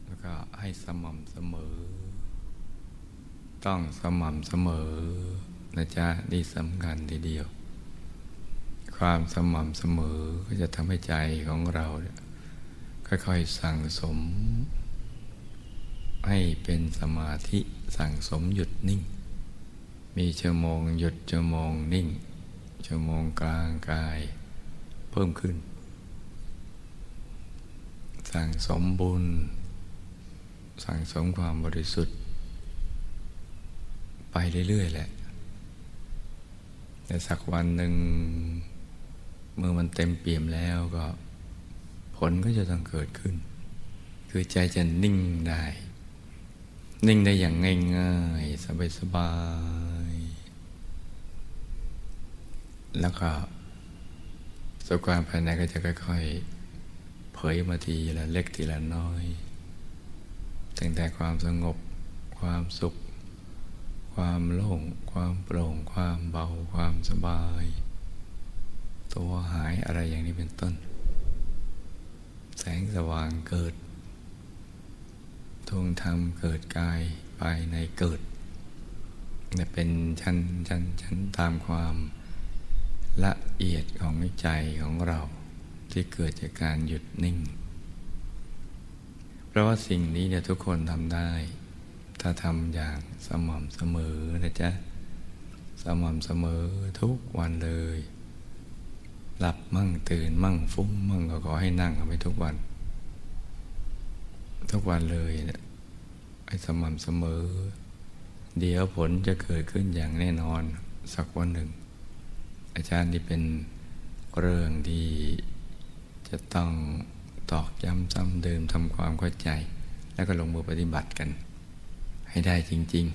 แล้วก็ให้สม่ำเสมอ ต้องสม่ำเสมอนะจ๊ะนี่สำคัญทีเดียว ความสม่ำเสมอก็จะทำให้ใจของเราค่อยๆสั่งสม ให้เป็นสมาธิสั่งสมหยุดนิ่ง มีชั่วโมงหยุดชั่วโมงนิ่ง ชั่วโมงกลางกาย เพิ่มขึ้น สั่งสมบุญ สั่งสมความบริสุทธิ์ ไปเรื่อย ๆ แหละ แต่สักวันหนึ่ง เมื่อมันเต็มเปี่ยมแล้วก็ ผลก็จะต้องเกิดขึ้น คือใจจะนิ่งได้ นิ่งได้อย่างง่ายๆ สบายๆ แล้วก็สุขความภายในก็จะค่อย ๆ เผยมาทีละเล็กทีละน้อย ตั้งแต่ความสงบ ความสุข ความโล่ง ความโปร่ง ความเบา ความสบาย ตัวหายอะไรอย่างนี้เป็นต้น แสงสว่างเกิดทวงธรรมเกิดกายภายในเกิดเนี่ยเป็นชั้นชั้นชั้นตามความละเอียดของใจของเรา ที่เกิดจากการหยุดนิ่ง เพราะว่าสิ่งนี้เนี่ยทุกคนทำได้ ถ้าทำอย่างสม่ำเสมอนะจ๊ะ สม่ำเสมอทุกวันเลย หลับมั่งตื่นมั่งฟุ้งมั่งก็ขอให้นั่งเอาไปทุกวัน ทุกวันเลยเนี่ยให้สม่ำเสมอ เดี๋ยวผลจะเกิดขึ้นอย่างแน่นอนสักวันหนึ่ง อาจารย์ที่เป็นเรื่องที่ จะต้องตอกย้ำซ้ำเดิมทำความเข้าใจ แล้วก็ลงมือปฏิบัติกัน ให้ได้จริง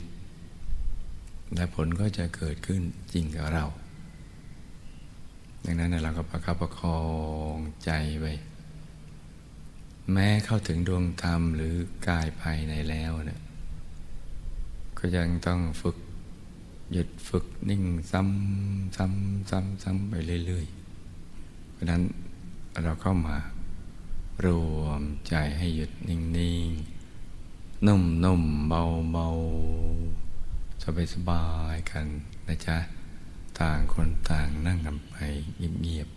ๆ และผลก็จะเกิดขึ้นจริงกับเรา ดังนั้นเราก็ประคับประคองใจไว้แม้เข้าถึงดวงธรรมหรือกายภายในแล้วเนี่ยก็ยังต้องฝึกหยุดฝึกนิ่งซ้ำซ้ำซ้ำซ้ำไปเรื่อยๆเพราะนั้น เราเข้ามารวมใจให้หยุดนิ่งๆ นุ่มๆ เบาๆ สบายๆกันนะจ๊ะ ต่างคนต่างนั่งกันไปเงียบ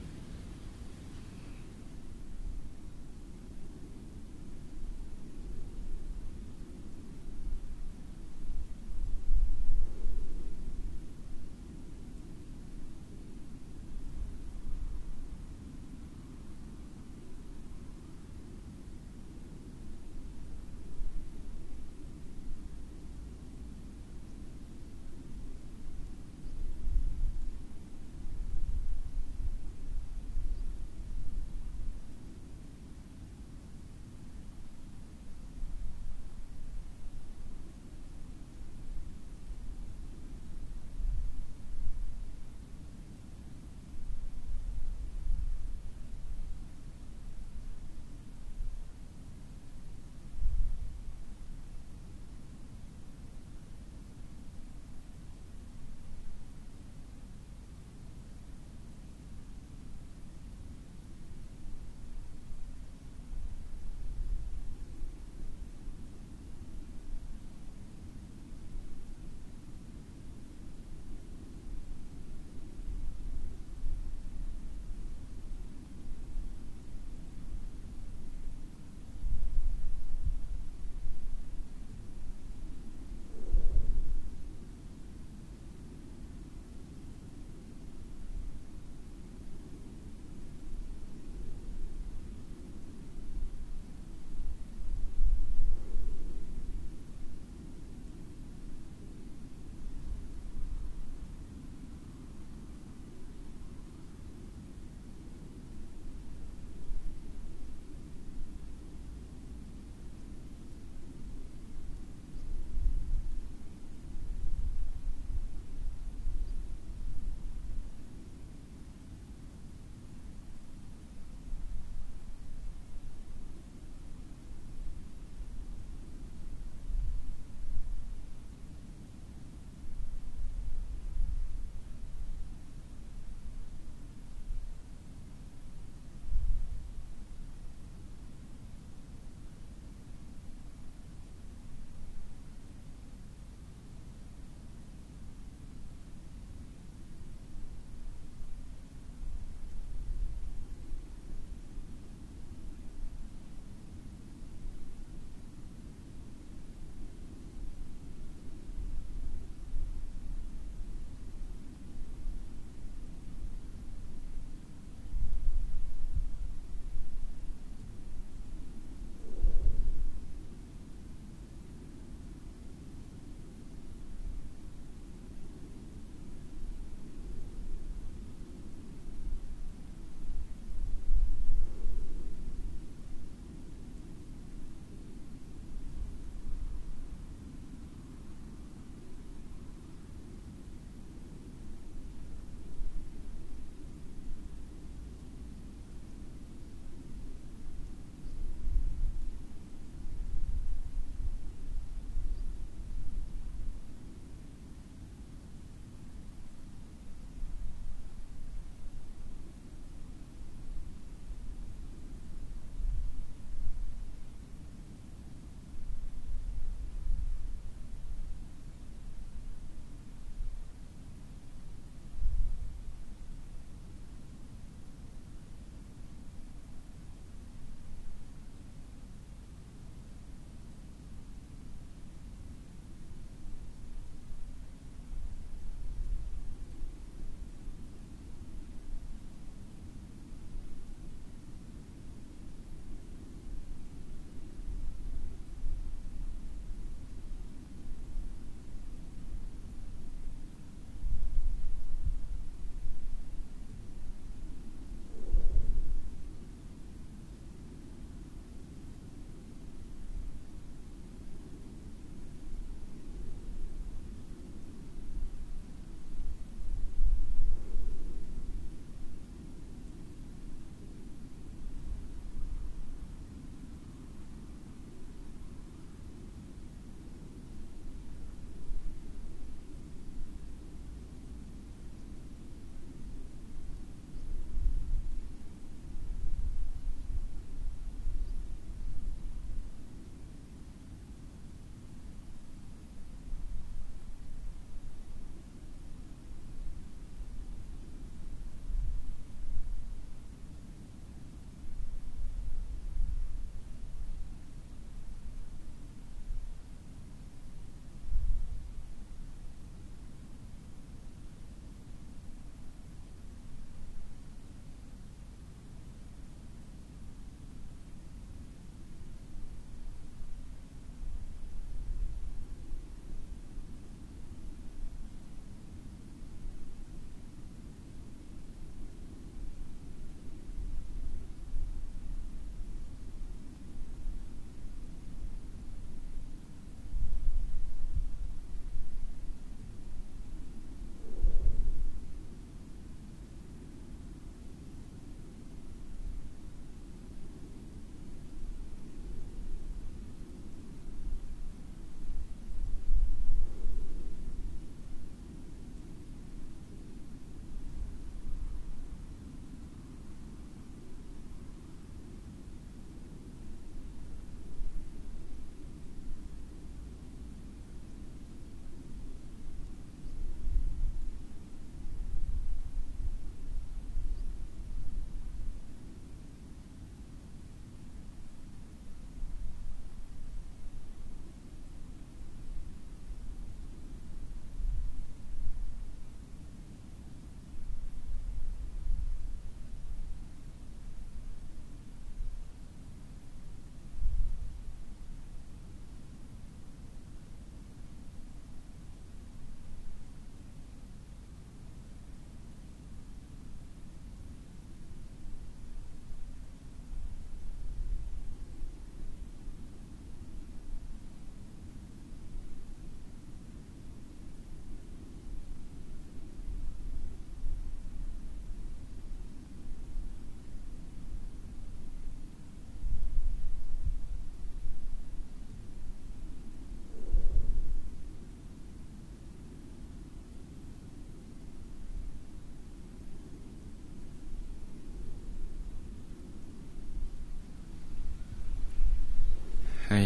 ให้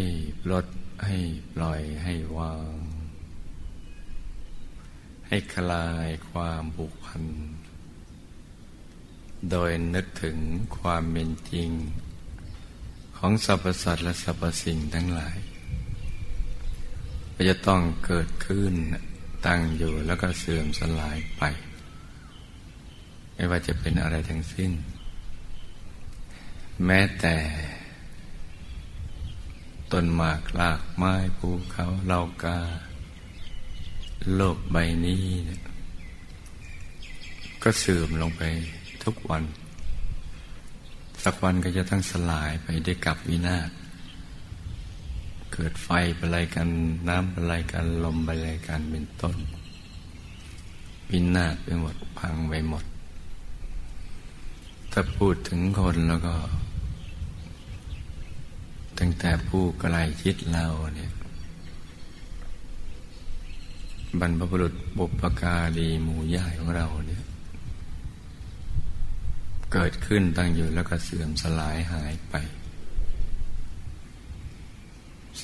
ลดให้ปล่อยให้วาง ให้คลายความผูกพัน โดยนึกถึงความเป็นจริง ของสรรพสัตว์และสรรพสิ่งทั้งหลายจะต้องเกิดขึ้นตั้งอยู่แล้วก็เสื่อมสลายไป ไม่ว่าจะเป็นอะไรทั้งสิ้น แม้แต่ ต้นหมากลากไม้ภูเขาเหล่ากา โลกใบนี้เนี่ยก็เสื่อมลงไปทุกวัน สักวันก็จะต้องสลายไปได้กับวินาศเกิดไฟอะไรกันน้ำอะไรกันลมอะไรกันเป็นต้น วินาศไปหมดพังไปหมด ถ้าพูดถึงคนแล้วก็ ตั้งแต่ผู้ไกลชิดเราเนี่ย บรรพบุรุษบุปการีหมู่ใหญ่ของเราเนี่ย เกิดขึ้นตั้งอยู่แล้วก็เสื่อมสลายหายไป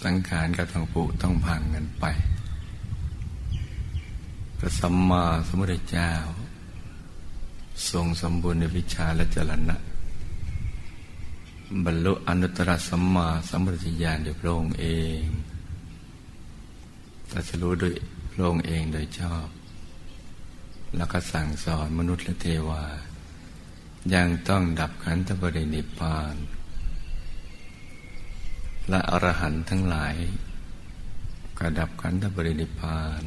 สังขารก็ต้องปุต้องพังกันไปพระสัมมาสัมพุทธเจ้า ทรงสมบูรณ์ในวิชาและจรณะ บรรลุอนุตตรสัมมาสัมพุทธญาณโดยพระองค์เองตรัสรู้โดยพระองค์เองโดยชอบ แล้วก็สั่งสอนมนุษย์และเทวา ยังต้องดับขันธปรินิพพาน และอรหันต์ทั้งหลายกระดับขันธบรินิพาน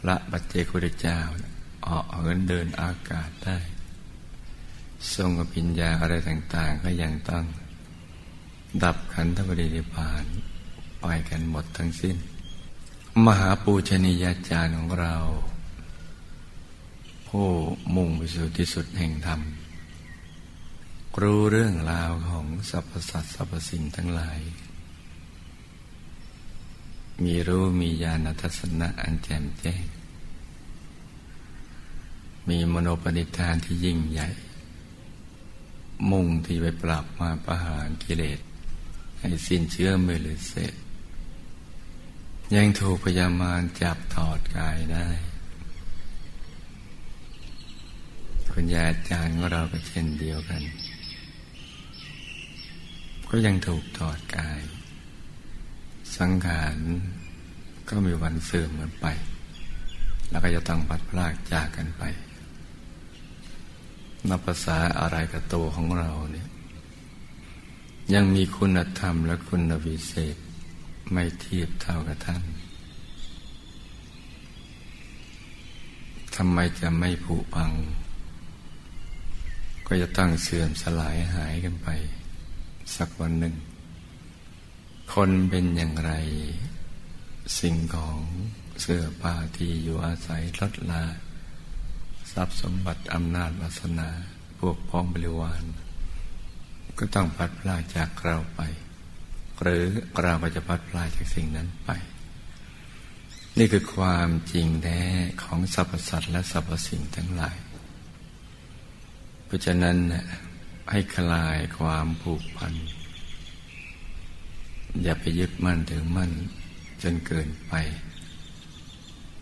พระบัจเจกุฎเจ้าออกเหินเดินอากาศได้ ทรงอภิญญาอะไรต่างๆ ก็ยังต้อง ดับขันธบรินิพานไปกันหมดทั้งสิ้น มหาปูชนียาจารย์ของเรา ผู้มุ่งไปสู่ที่สุดแห่งธรรม รู้เรื่องราวของสรรพสัตว์สรรพสิ่งทั้งหลาย มีรู้มีญาณทัศนะอันแจ่มแจ้ง มีมโนปณิธานที่ยิ่งใหญ่ มุ่งที่ไปปรับมาประหารกิเลส ให้สิ้นเชื้อมือหรือเสร็จยังถูกพยามารจับถอดกายได้ คุณยาอาจารย์ของเราก็เช่นเดียวกัน ก็ยังถูกถอดกาย สังขารก็มีวันเสื่อมมันไป แล้วก็จะต้องพัดพลากจากกันไป นับภาษาอะไรกับตัวของเราเนี่ยยังมีคุณธรรมและคุณวิเศษ ไม่เทียบเท่ากับท่านทำไมจะไม่ผุพัง ก็จะตั้งเสื่อมสลายหายกันไป สักวันหนึ่ง คนเป็นอย่างไร สิ่งของเสื้อผ้าที่อยู่อาศัยลดลา ทรัพย์สมบัติอำนาจวาสนา พวกพ้องบริวาร ก็ต้องพัดพลาจากเราไป หรือเราก็จะพัดพลาจากสิ่งนั้นไป นี่คือความจริงแท้ของสรรพสัตว์และสรรพสิ่งทั้งหลาย เพราะฉะนั้นให้คลายความผูกพัน อย่าไปยึดมั่นถึงมั่นจนเกินไป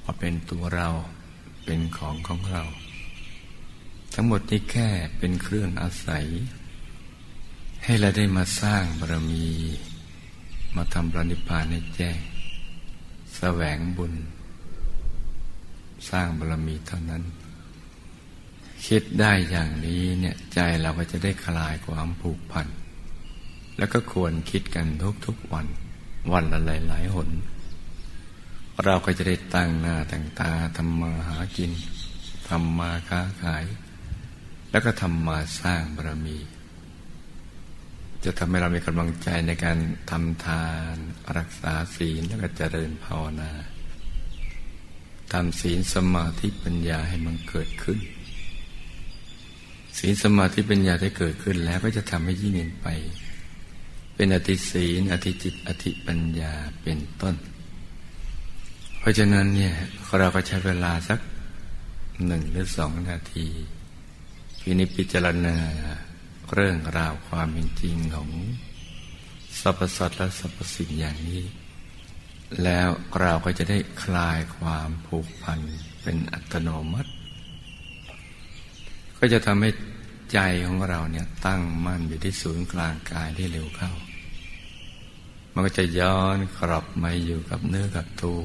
ว่าเป็นตัวเรา เป็นของของเรา ทั้งหมดนี้แค่เป็นเครื่องอาศัย ให้เราได้มาสร้างบารมี มาทำปรนิพานให้แจ้งแสวงบุญ สร้างบารมีเท่านั้น คิดได้อย่างนี้เนี่ยใจเราก็จะได้คลายความผูกพัน แล้วก็ควรคิดกันทุกๆวัน วันละหลายๆหน เราก็จะได้ตั้งหน้าตั้งตาทำมาหากินทำมาค้าขาย แล้วก็ทำมาสร้างบารมี จะทำให้เรามีกำลังใจในการทำทานรักษาศีลแล้วก็เจริญภาวนาทำศีลสมาธิปัญญาให้มันเกิดขึ้น ศีลสมาธิปัญญาได้เกิดขึ้นแล้วก็จะทำให้ยิ่งเนไป เป็นอธิศีลอธิจิตอธิปัญญาเป็นต้น เพราะฉะนั้นเนี่ยเราก็ใช้เวลาสักหนึ่งหรือสองนาทีพินิจพิจารณาเรื่องราวความเป็นจริงของสรรพสัตว์และสรรพสิ่งอย่างนี้ แล้วเราก็จะได้คลายความผูกพันเป็นอัตโนมัติ ก็จะทำให้ใจของเราเนี่ยตั้งมั่นอยู่ที่ศูนย์กลางกายได้เร็วเข้า มันก็จะย้อนกลับมาอยู่กับเนื้อกับตัว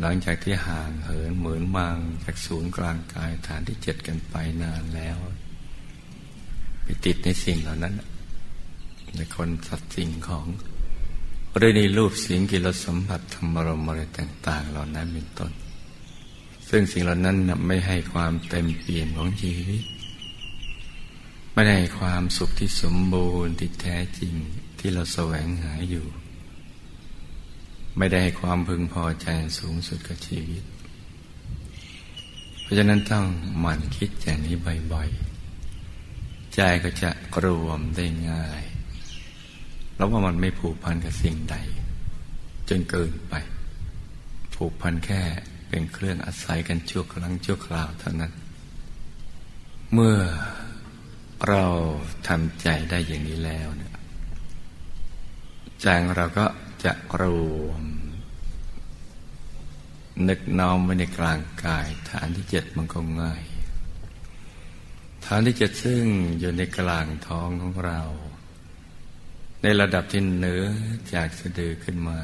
หลังจากที่ห่างเหินเหมือนมังจากศูนย์กลางกายฐานที่เจ็ดกันไปนานแล้ว ไปติดในสิ่งเหล่านั้น ในคนสัตว์สิ่งของหรือในรูปเสียงกิรสัมผัสธรรมรมอะไรต่าง ๆ เหล่านั้นเป็นต้น ซึ่งสิ่งเหล่านั้นไม่ให้ความเต็มเปี่ยมของชีวิตไม่ได้ความสุขที่สมบูรณ์ที่แท้จริงที่เราแสวงหาอยู่ ไม่ได้ให้ความพึงพอใจสูงสุดกับชีวิต เพราะฉะนั้นต้องหมั่นคิดอย่างนี้บ่อยๆ ใจก็จะรวมได้ง่าย แล้วว่ามันไม่ผูกพันกับสิ่งใด จนเกินไป ผูกพันแค่เป็นเครื่องอาศัยกันชั่วครั้งชั่วคราวเท่านั้น เมื่อเราทำใจได้อย่างนี้แล้วเนี่ยใจของเราก็ จะรวม นึกน้อมไว้ในกลางกาย ฐานที่เจ็ดมันก็ง่าย ฐานที่เจ็ดซึ่งอยู่ในกลางท้องของเรา ในระดับที่เหนือจากสะดือขึ้นมา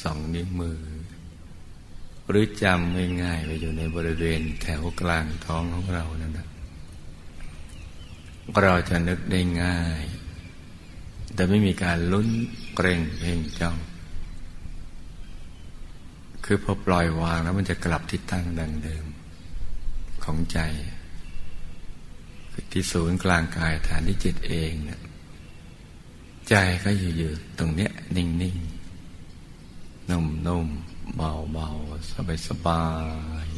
สองนิ้วมือ หรือจำง่ายๆไปอยู่ในบริเวณแถวกลางท้องของเรานั่นนะเราจะนึกได้ง่าย แต่ไม่มีการลุ้นเกรงเพ่งจ้อง คือพอปล่อยวางแล้วมันจะกลับที่ตั้งดังเดิม ของใจที่ศูนย์กลางกายฐานที่จิตเองเนี่ยใจก็อยู่ๆตรงเนี้ย นิ่งๆ นุ่มๆ เบาๆ สบาย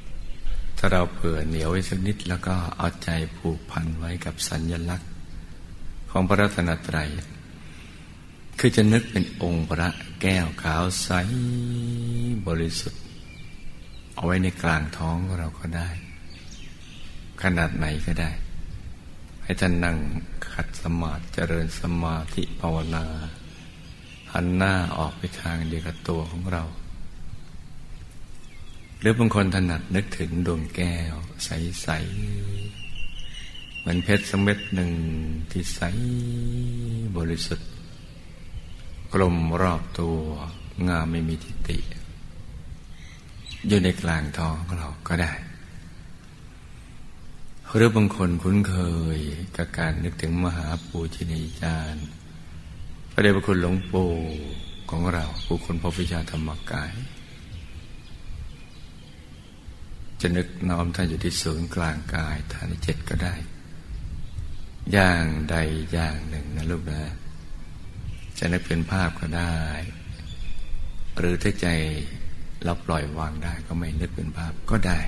ๆ ถ้าเราเผื่อเหนียวไว้สักนิด แล้วก็เอาใจผูกพันไว้กับสัญญลักษณ์ ของพระรัตนตรัย คือจะนึกเป็นองค์พระ แก้วขาวใสบริสุทธิ์ เอาไว้ในกลางท้องเราก็ได้ ขนาดไหนก็ได้ ให้ท่านนั่งขัดสมาธิเจริญสมาธิภาวนาหันหน้าออกไปทางเดียวกับตัวของเรา หรือบางคนถนัดนึกถึงดวงแก้ว ใส ๆ เหมือนเพชรสเม็ดหนึ่งที่ใสบริสุทธิ์ กลมรอบตัวงามไม่มีทิฏฐิอยู่ในกลางท้องของเราก็ได้ หรือบางคนคุ้นเคยกับการนึกถึงมหาปูชนียจารย์พระเดชพระคุณหลวงปู่ของเราผู้คนพบวิชาธรรมกาย จะนึกน้อมท่านอยู่ที่ศูนย์กลางกายฐานที่เจ็ดก็ได้ อย่างใดอย่างหนึ่งนะลูกนะ จะนึกเป็นภาพก็ได้ หรือถ้าใจเราปล่อยวางได้ก็ไม่นึกเป็นภาพก็ได้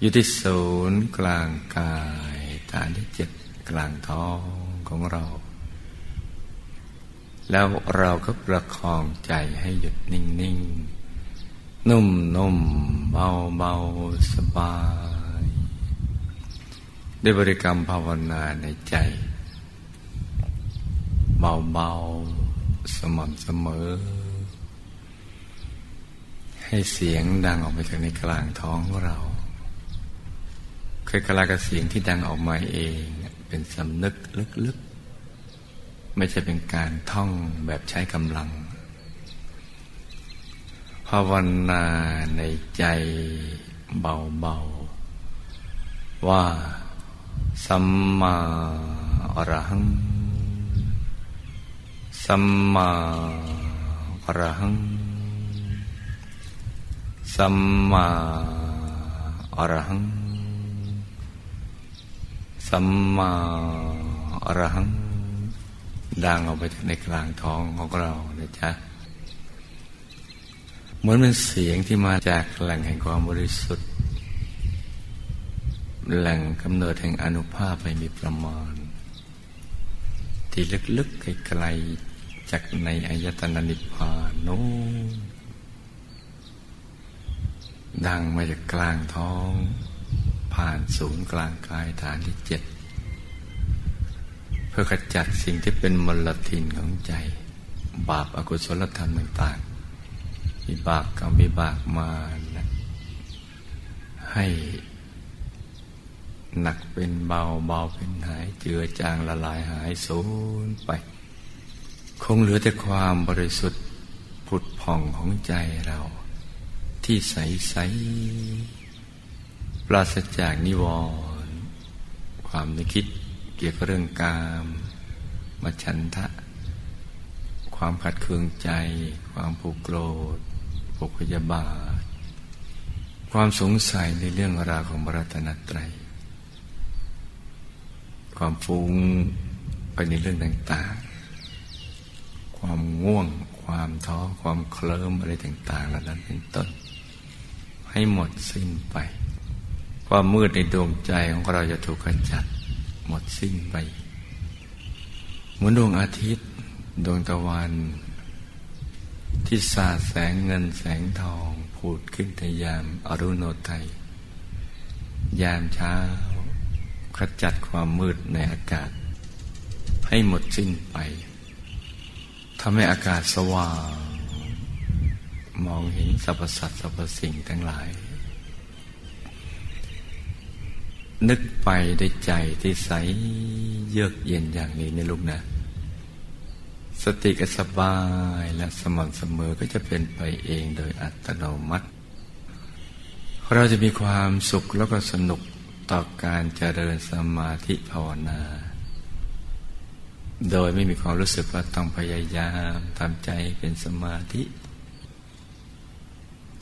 อยู่ที่ศูนย์กลางกายฐานที่เจ็ดกลางท้องของเรา แล้วเราก็ประคองใจให้หยุดนิ่งๆ นุ่มนุ่มเบาเบาสบาย ได้บริกรรมภาวนาในใจ เบาเบาสม่ำเสมอ ให้เสียงดังออกไปจากในกลางท้องของเรา เคยกลากับเสียงที่ดังออกมาเอง เป็นสำนึกลึกๆ ไม่ใช่เป็นการท่องแบบใช้กำลัง ภาวนาในใจเบาๆ ว่าสัมมาอรหัง สัมมาอรหัง สัมมาอรหัง สัมมาอรหัง ดังออกไปในกลางท้องของเรานะจ๊ะ เหมือนเป็นเสียงที่มาจากแหล่งแห่งความบริสุทธิ์ แหล่งกำเนิดแห่งอนุภาพไม่มีประมาณ ที่ลึกๆไกลๆ จากในอายตนะนิพพานโน้ดังมาจากกลางท้อง ผ่านศูนย์กลางกายฐานที่เจ็ดพพื่อขจัดสิ่งที่เป็นมลทินของใจ บาปอากุศลธรรมต่างๆวิบากกรรมวิบากมานะให้หนักเป็นเบาเบาเป็นหายเจือจางละลายหายสูญไป คงเหลือแต่ความบริสุทธิ์ผุดผ่องของใจเรา ที่ใสใสปราศจากนิวรณ์ความนึกคิดเกี่ยวกับเรื่องกามมาฉันทะ ความขัดเคืองใจ ความผูกโกรธผูกพยาบาท ความสงสัยในเรื่องราวของบรัตนตรัย ความฟุ้งไปในเรื่องต่าง ความง่วง ความท้อความเคลิ้มอะไรต่างๆเหล่านั้นเป็นต้น ให้หมดสิ้นไป ความมืดในดวงใจของเราจะถูกขจัด หมดสิ้นไปเหมือนดวงอาทิตย์ ดวงตะวัน ที่สาดแสงเงินแสงทองผุดขึ้นในยามอรุณโนไทยยามเช้าขจัดความมืดในอากาศ ให้หมดสิ้นไป ทำให้อากาศสว่าง มองเห็นสรรพสัตว์สรรพสิ่งทั้งหลาย นึกไปได้ใจที่ใสเยือกเย็นอย่างนี้ในลูกนะ สติก็สบายและสม่ำเสมอก็จะเป็นไปเองโดยอัตโนมัติ เราจะมีความสุขแล้วก็สนุกต่อการเจริญสมาธิภาวนา โดยไม่มีความรู้สึกว่าต้องพยายามทำใจเป็นสมาธิ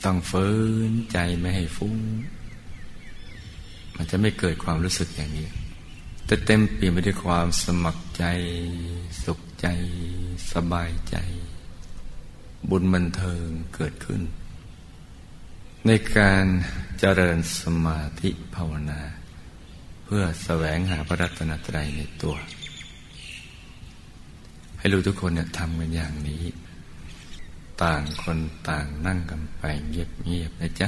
ต้องฝืนใจไม่ให้ฟุ้ง มันจะไม่เกิดความรู้สึกอย่างนี้ แต่เต็มเปี่ยนไปด้วยความสมัครใจ สุขใจ สบายใจ บุญบันเทิงเกิดขึ้น ในการเจริญสมาธิภาวนา เพื่อแสวงหาพระรัตนตรัยในตัว ให้รู้ทุกคนเนี่ยทำกันอย่างนี้ ต่างคนต่างนั่งกันไปเงียบๆนะจ๊ะ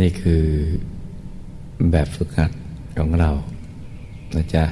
นี่คือแบบฝึกหัดของเรานะจ๊ะ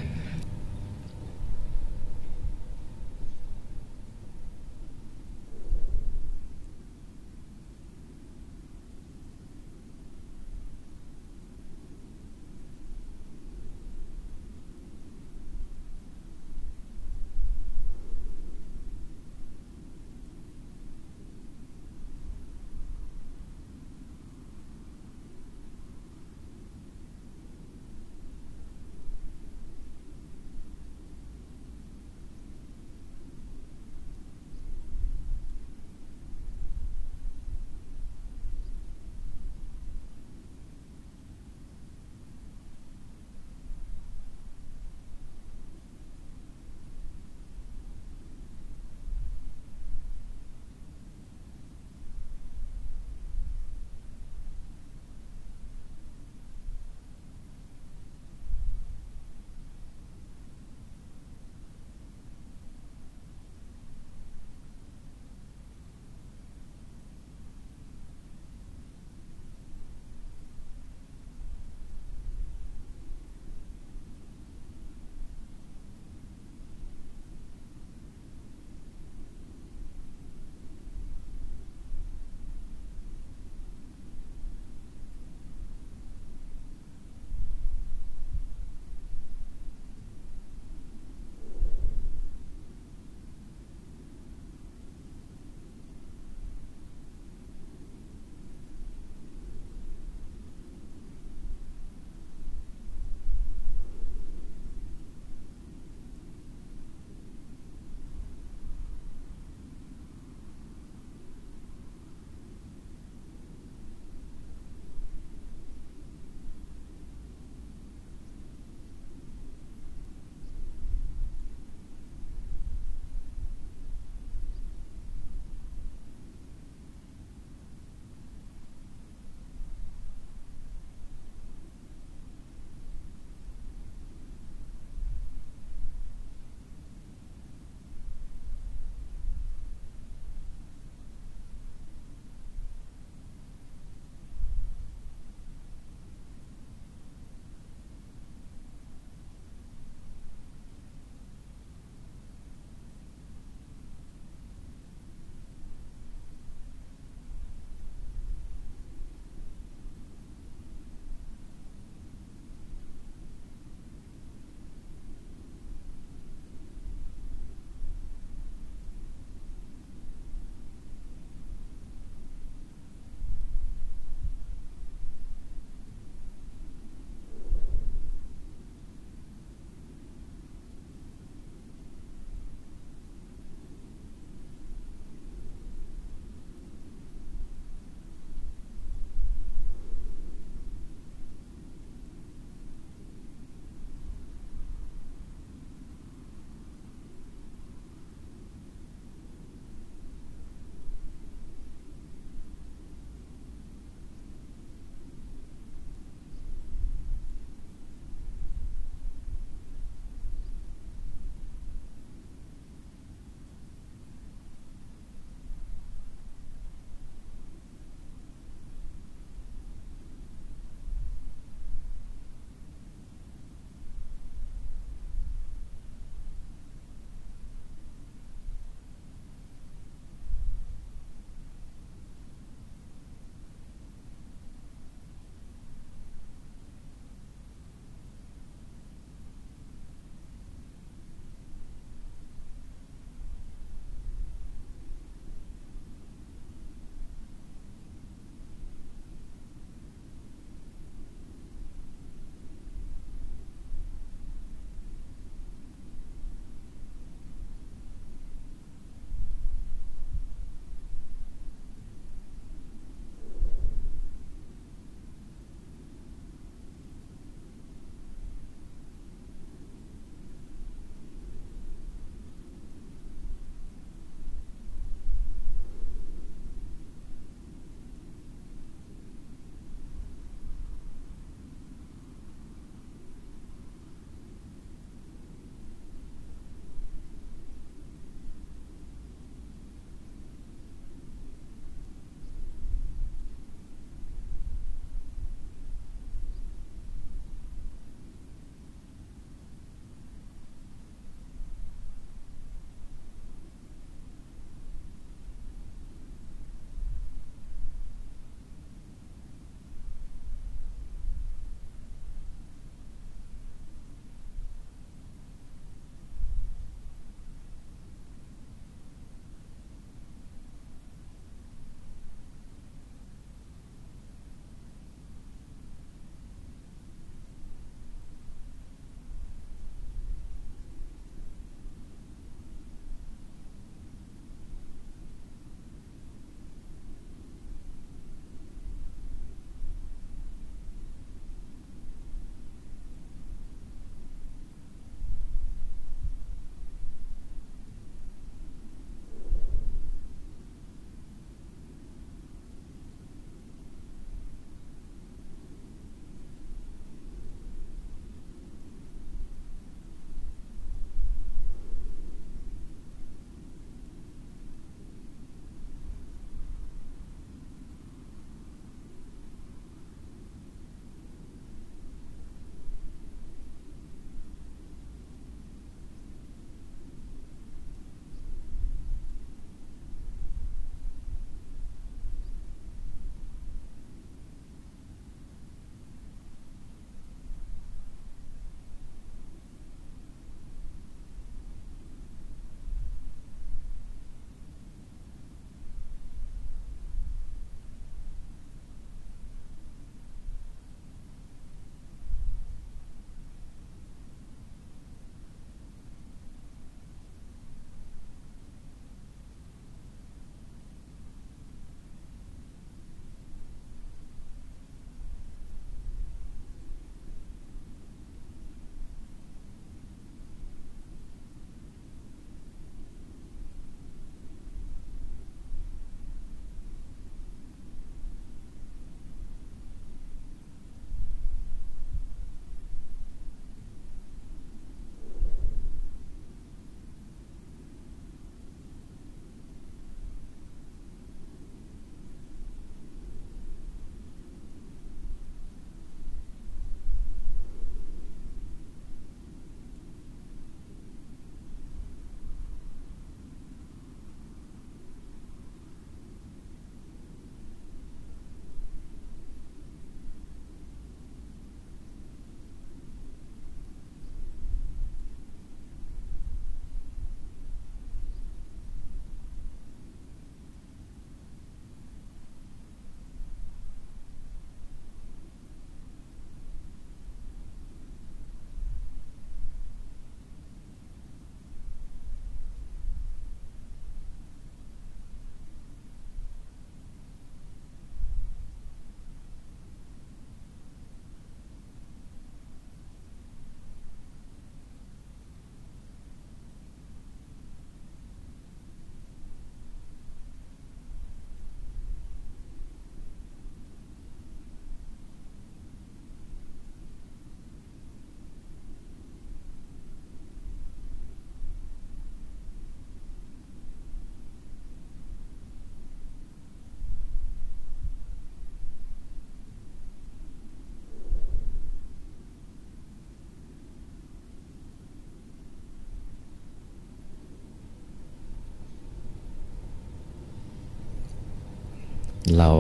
เรา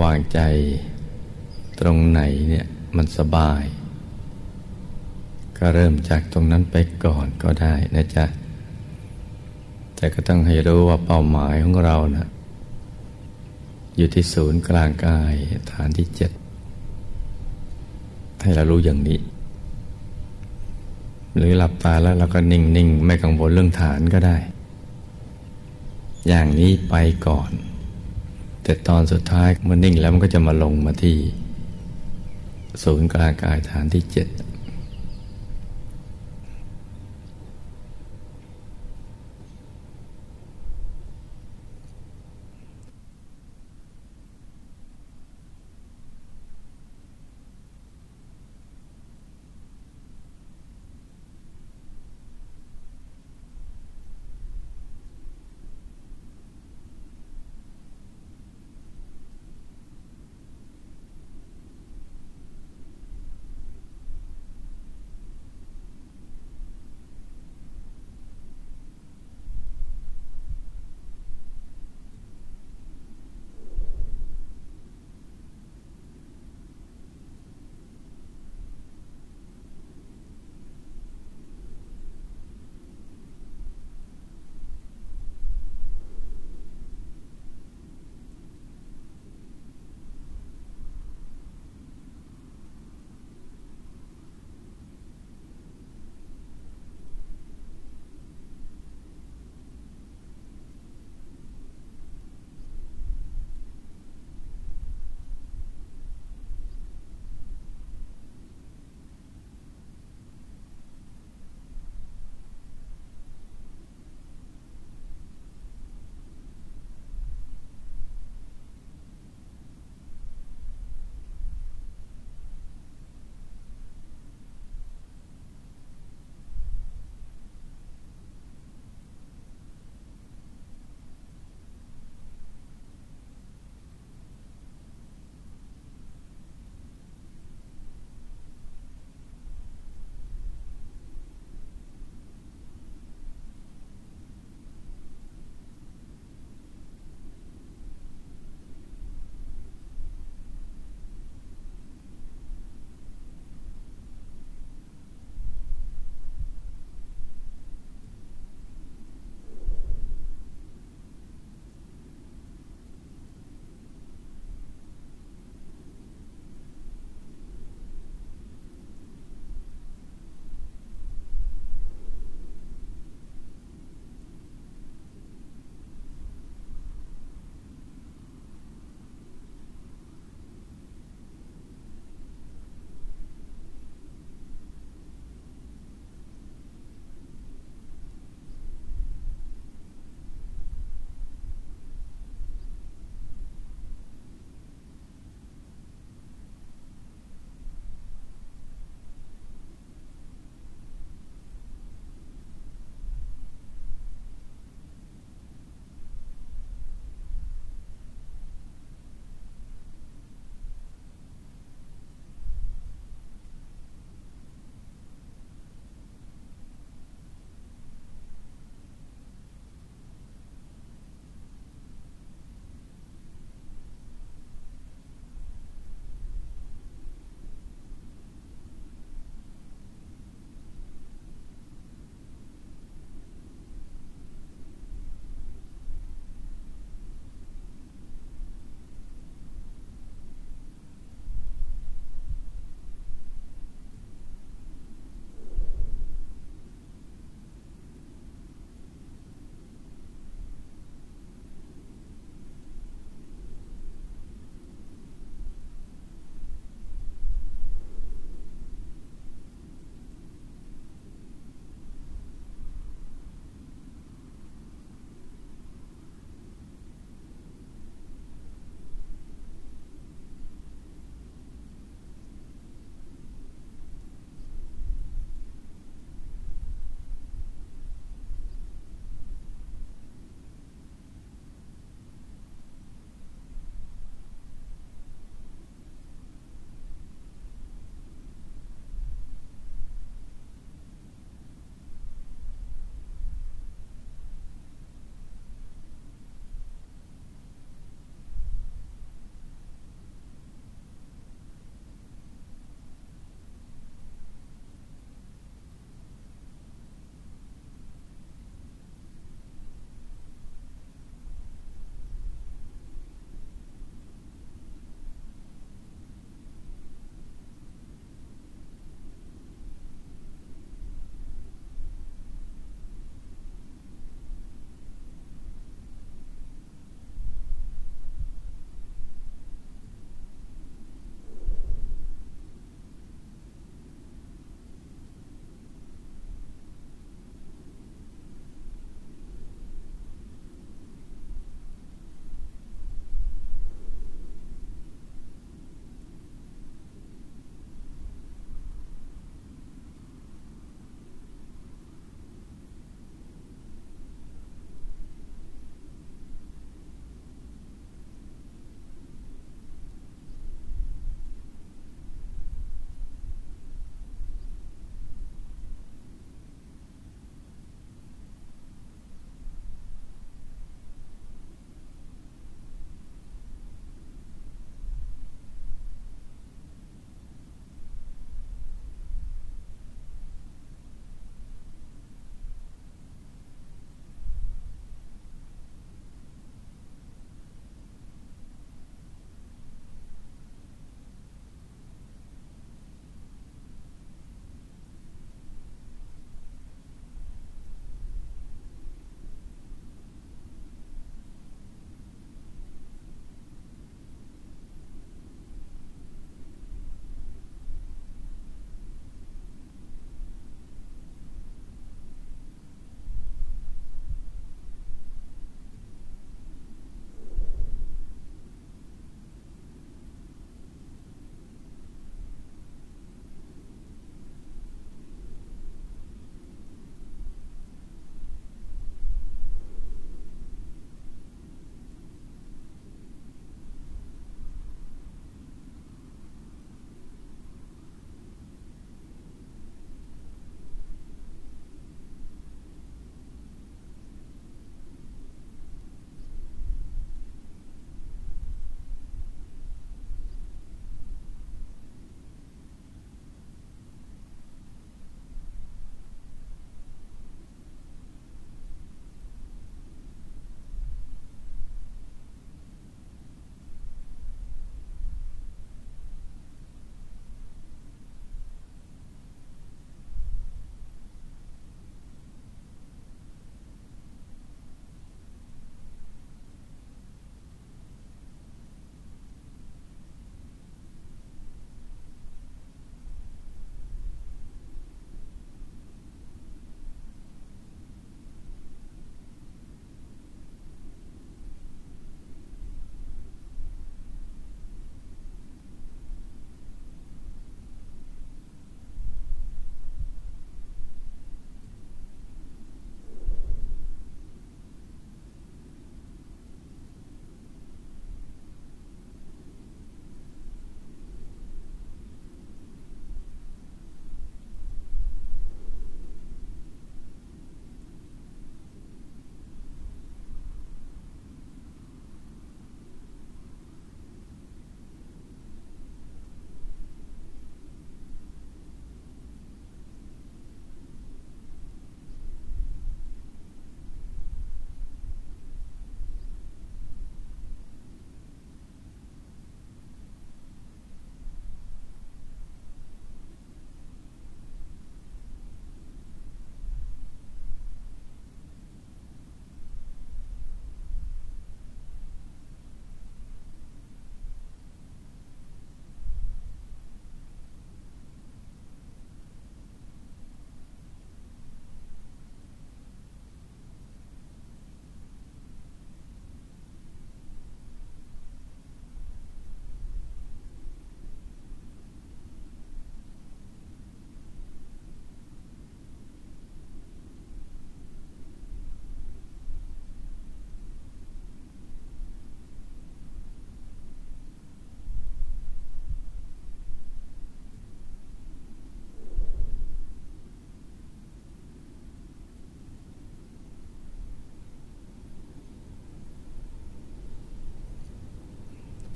วางใจตรงไหนเนี่ยมันสบาย ก็เริ่มจากตรงนั้นไปก่อนก็ได้นะจ๊ะ แต่ก็ต้องให้รู้ว่าเป้าหมายของเรานะอยู่ที่ศูนย์กลางกายฐานที่เจ็ดให้เรารู้อย่างนี้ หรือหลับตาแล้วเราก็นิ่ง ๆ ไม่กังวลเรื่องฐานก็ได้ อย่างนี้ไปก่อน แต่ตอนสุดท้ายมันนิ่งแล้วมันก็จะมาลงมาที่ศูนย์กลางกายฐานที่เจ็ด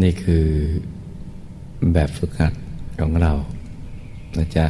นี่คือแบบฝึกหัดของเรานะจ๊ะ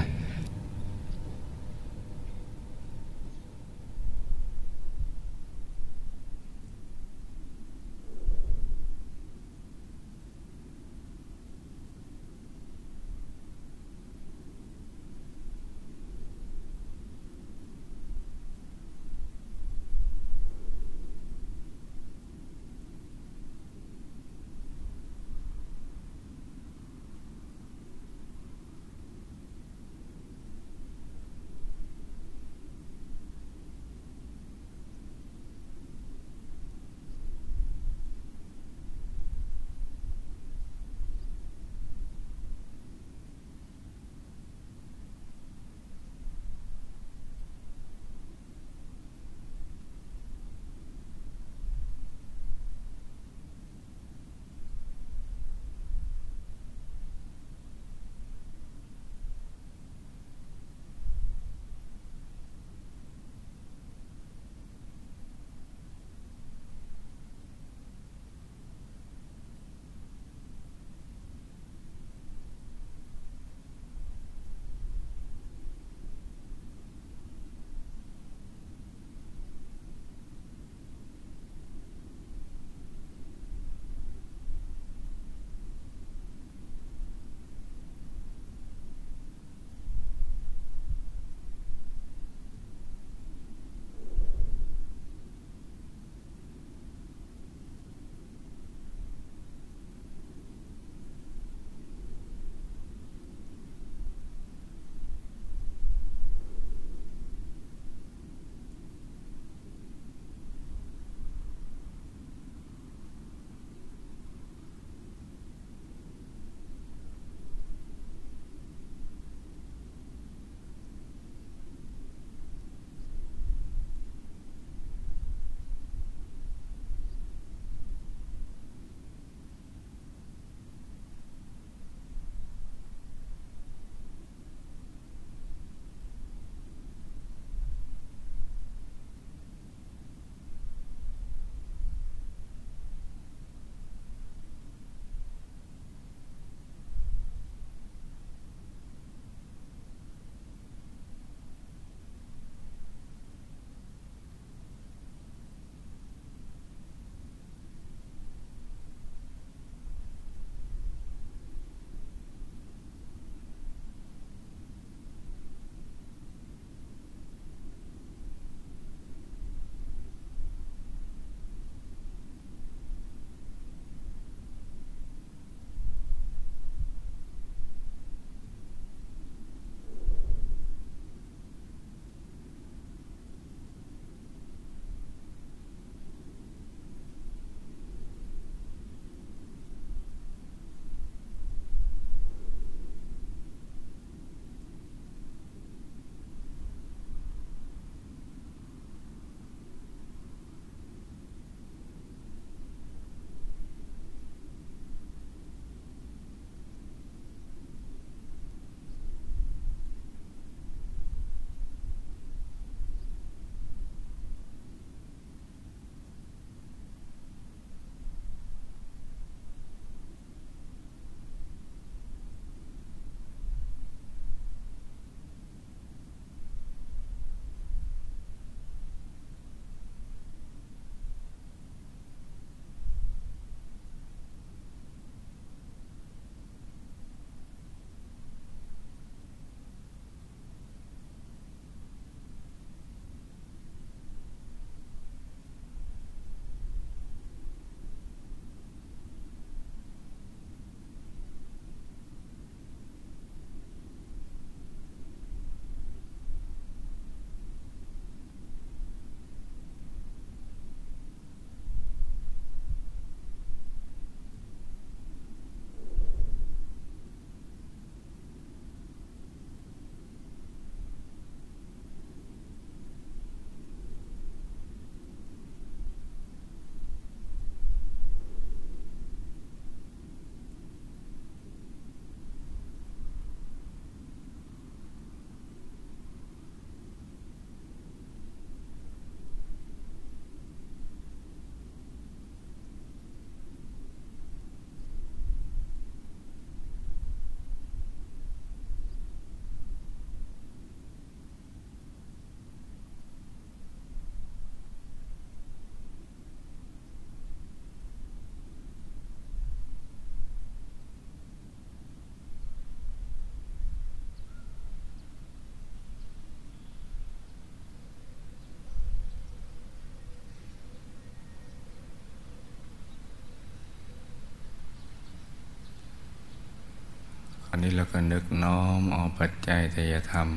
อันนี้เราก็นึกน้อมเอาปัจจัยทยธรรม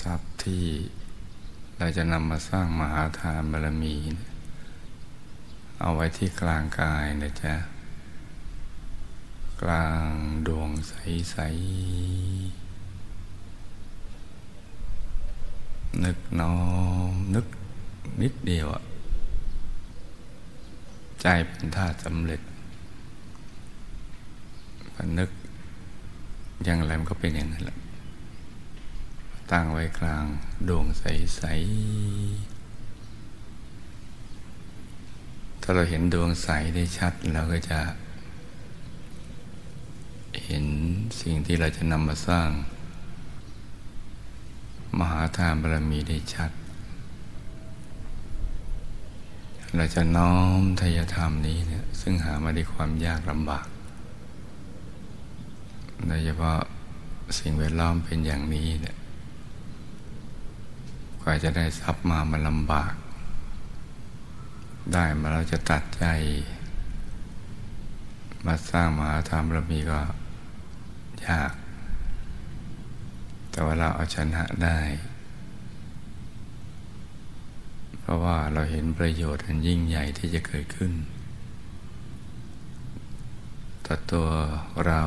ทรัพย์ที่เราจะนำมาสร้างมหาทานบารมี เอาไว้ที่กลางกายนะจ๊ะ กลางดวงใส ๆ นึกน้อมนึกนิดเดียวอะใจเป็นท่าสำเร็จ นึกอย่างไรมันก็เป็นอย่างนั้นแหละตั้งไว้กลางดวงใส ๆ ถ้าเราเห็นดวงใสได้ชัดเราก็จะ เห็นสิ่งที่เราจะนำมาสร้าง มหาทานบารมีได้ชัด เราจะน้อมทายธรรมนี้เนี่ยซึ่งหามาด้วยความยากลำบาก โดยเฉพาะสิ่งแวดล้อมเป็นอย่างนี้เนี่ยกว่าจะได้ทรัพย์มามันลำบาก ได้มาเราจะตัดใจ มาสร้างมหาธรรมเรามีก็ยาก แต่ว่าเราเอาชนะได้ เพราะว่าเราเห็นประโยชน์อันยิ่งใหญ่ที่จะเกิดขึ้นต่อตัวเรา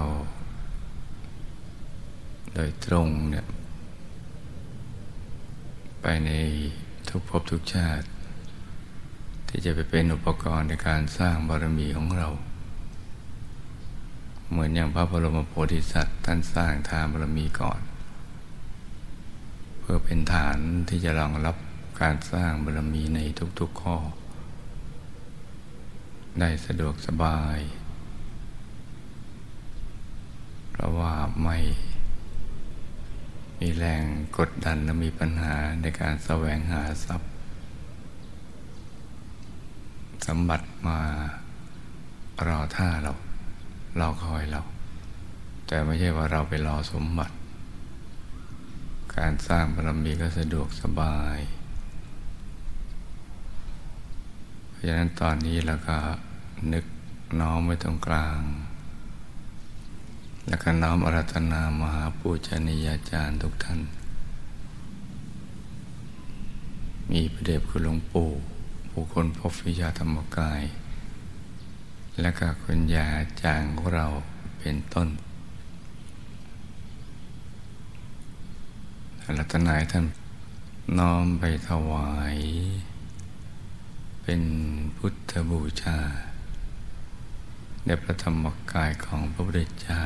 โดยตรงเนี่ยไปในทุกภพทุกชาติ ที่จะไปเป็นอุปกรณ์ในการสร้างบารมีของเรา เหมือนอย่างพระบรมโพธิสัตว์ท่านสร้างทานบารมีก่อน เพื่อเป็นฐานที่จะรองรับการสร้างบารมีในทุกๆข้อ ได้สะดวกสบาย เพราะว่าไม่ มีแรงกดดันและมีปัญหาในการแสวงหาทรัพย์ สมบัติมารอท่าเรารอคอยเรา แต่ไม่ใช่ว่าเราไปรอสมบัติ การสร้างบารมีก็สะดวกสบาย เพราะฉะนั้นตอนนี้เราก็นึกน้อมไว้ตรงกลาง แล้วก็น้อมอารัธนามหาปูชนียาจารย์ทุกท่าน มีพระเดชคุณหลวงปู่ผู้คนพบวิชาธรรมกาย และก็คุณยาจางของเราเป็นต้นรัตนายท่านน้อมไปถวาย เป็นพุทธบูชาในพระธรรมกายของพระพุทธเจ้า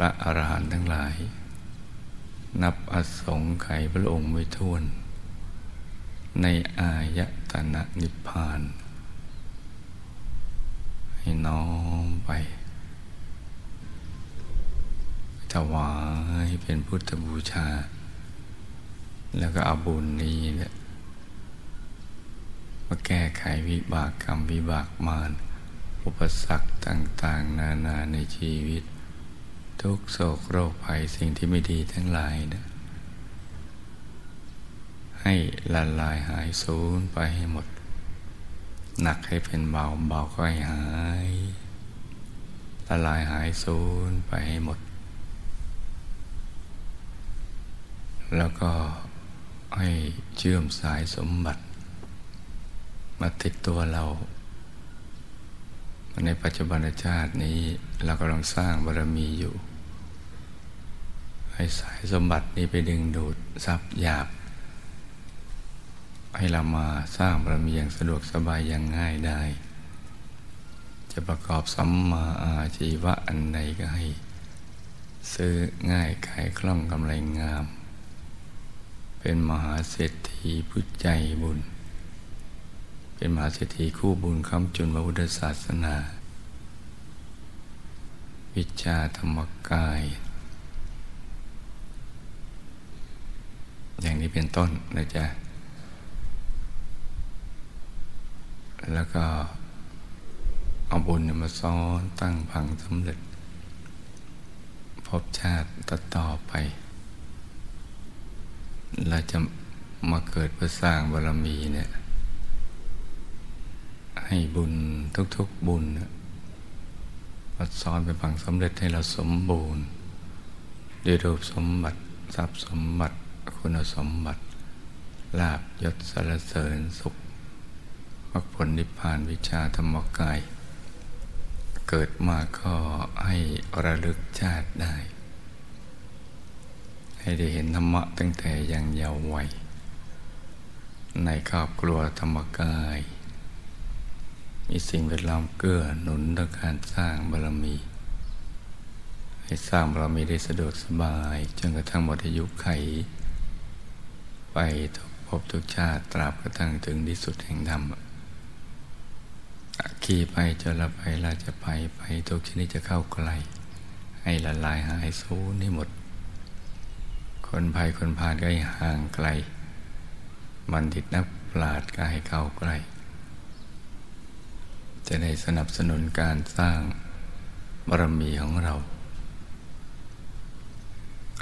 ระอรหันต์ทั้งหลาย นับอสงไขยพระองค์ไม่ท้วน ในอายตนะนิพพาน ให้น้อมไปถวายเป็นพุทธบูชา แล้วก็เอาบุญนี้เนี่ยมาแก้ไขวิบากกรรมวิบากมารอุปสรรคต่าง ๆ นานาในชีวิต ทุกโศกโรคภัยสิ่งที่ไม่ดีทั้งหลายนะให้ละลายหายสูญไปให้หมด หนักให้เป็นเบาเบาก็ให้หาย ละลายหายสูญไปให้หมด แล้วก็ให้เชื่อมสายสมบัติ มาติดตัวเรา ในปัจจุบันชาตินี้เรากำลังสร้างบารมีอยู่ ให้สายสมบัตินี้ไปดึงดูดทรัพย์หยาบ ให้เรามาสร้างบารมีอย่างสะดวกสบายอย่างง่ายได้ จะประกอบสัมมาอาชีวะอันใดก็ให้ ซื้อง่ายขายคล่องกำไรงาม เป็นมหาเศรษฐีผู้ใจบุญ เป็นมหาเศรษฐีคู่บุญคำจุนพระพุทธศาสนา วิชาธรรมกาย อย่างนี้เป็นต้นนะจ๊ะ แล้วก็เอาบุญมาซ้อนตั้งพังสำเร็จ พบชาติต่อต่อไป เราจะมาเกิดเพื่อสร้างบารมีเนี่ย ให้บุญทุกๆบุญมาซ้อนเป็นผังสำเร็จให้เราสมบูรณ์ด้วยรูปสมบัติทรัพย์สมบัติ คุณสมบัติลาบยศสารเสริญสุขมรรคผลนิพพานวิชาธรรมกาย เกิดมาก็ให้ระลึกชาติได้ ให้ได้เห็นธรรมะตั้งแต่ยังเยาว์วัย ในครอบครัวธรรมกาย มีสิ่งแวดล้อมเกื้อหนุนต่อการสร้างบารมี ให้สร้างบารมีได้สะดวกสบาย จนกระทั่งหมดอายุไข ไปทุกภพทุกชาติตราบกระทั่งถึงที่สุดแห่งธรรมขี่ไปจะละไปเราจะไปไปทุกชนิดจะเข้าใกล้ให้ละลายหายสูญให้หมด คนภัยคนพาลก็ให้ห่างไกลบัณฑิตนักปราชญ์ก็ให้เข้าใกล้ จะได้สนับสนุนการสร้างบารมีของเรา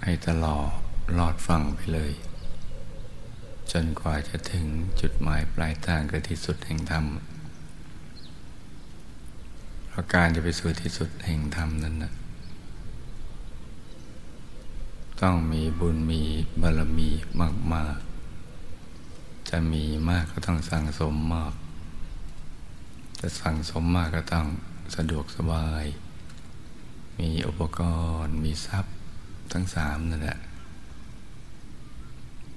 ให้ตลอดลอดฟังไปเลย จนกว่าจะถึงจุดหมายปลายทางคือที่สุดแห่งธรรมเพราะการจะไปสู่ที่สุดแห่งธรรมนั้นนะต้องมีบุญมีบารมีมากจะมีมากก็ต้องสั่งสมมาก จะสั่งสมมากก็ต้องสะดวกสบาย มีอุปกรณ์ มีทรัพย์ทั้งสามนั่นแหละ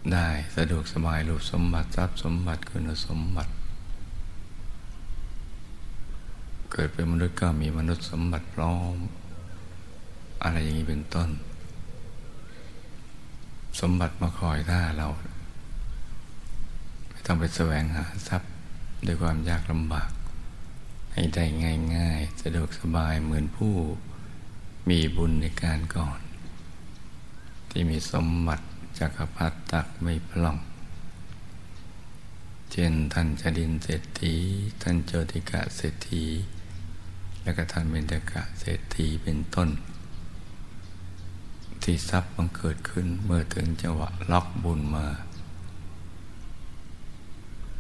ได้สะดวกสบายรูปสมบัติทรัพย์สมบัติคุณสมบัติ เกิดเป็นมนุษย์ก็มีมนุษย์สมบัติพร้อม อะไรอย่างนี้เป็นต้น สมบัติมาคอยท่าเราต้องไปแสวงหาทรัพย์ด้วยความยากลำบาก ให้ได้ง่าย ๆ สะดวกสบายเหมือนผู้มีบุญในการก่อน ที่มีสมบัติ จักรพรรดิตักไม่พล่อง เช่นท่านจดินเศรษฐี ท่านโจติกะเศรษฐี และก็ท่านเบญจกะเศรษฐีเป็นต้น ที่ทรัพย์บังเกิดขึ้นเมื่อถึงจังหวะล็อกบุญมา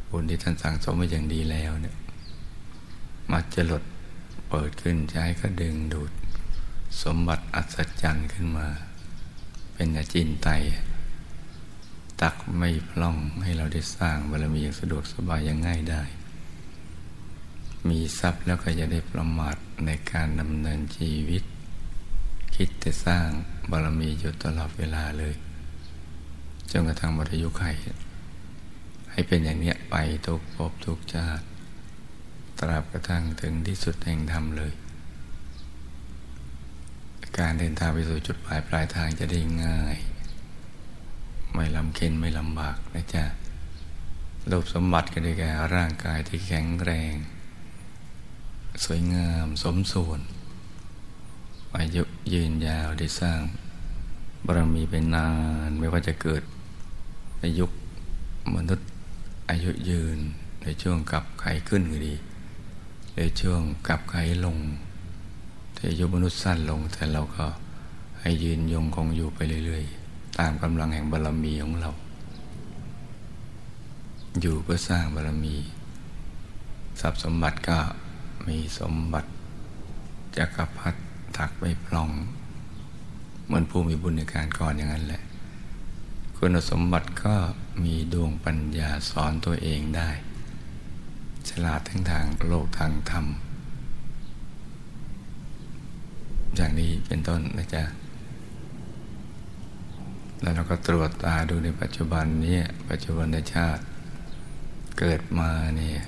บุญที่ท่านสั่งสมมาอย่างดีแล้วเนี่ยมาจะหลดเปิดขึ้นใช้ก็ดึงดูด สมบัติอัศจรรย์ขึ้นมา เป็นอาจินไต ตักไม่พล่องให้เราได้สร้างบารมีอย่างสะดวกสบายอย่างง่ายได้ มีทรัพย์แล้วก็จะได้ประมาทในการดำเนินชีวิต คิดแต่สร้างบารมีอยู่ตลอดเวลาเลยจนกระทั่งหมดอายุไขให้เป็นอย่างนี้ไปทุกภพทุกชาติ ตราบกระทั่งถึงที่สุดแห่งธรรมเลย การเดินทางไปสู่จุดปลายปลายทางจะได้ง่าย ไม่ลำเค็นไม่ลำบากนะจ๊ะรูปสมบัติก็ได้แก่ร่างกายที่แข็งแรง สวยงามสมส่วน อายุยืนยาวได้สร้างบารมีเป็นนานไม่ว่าจะเกิดในยุคมนุษย์อายุยืนในช่วงกับไขขึ้นก็ดีในช่วงกับไขลงแต่อายุมนุษย์สั้นลงแต่เราก็ให้ยืนยงคงอยู่ไปเรื่อยๆ ตามกำลังแห่งบารรมีของเรา อยู่เพื่อสร้างบารรมี ทรัพย์สมบัติก็มีสมบัติจักรพรรดิถักไม่พลอง เหมือนผู้มีบุญในการก่อนอย่างนั้นแหละ คุณสมบัติก็มีดวงปัญญาสอนตัวเองได้ ฉลาดทั้งทางโลกทางธรรม อย่างนี้เป็นต้นนะจ๊ะ แล้วเราก็ตรวจตาดูในปัจจุบันนี้ปัจจุบันชาติเกิดมาเนี่ย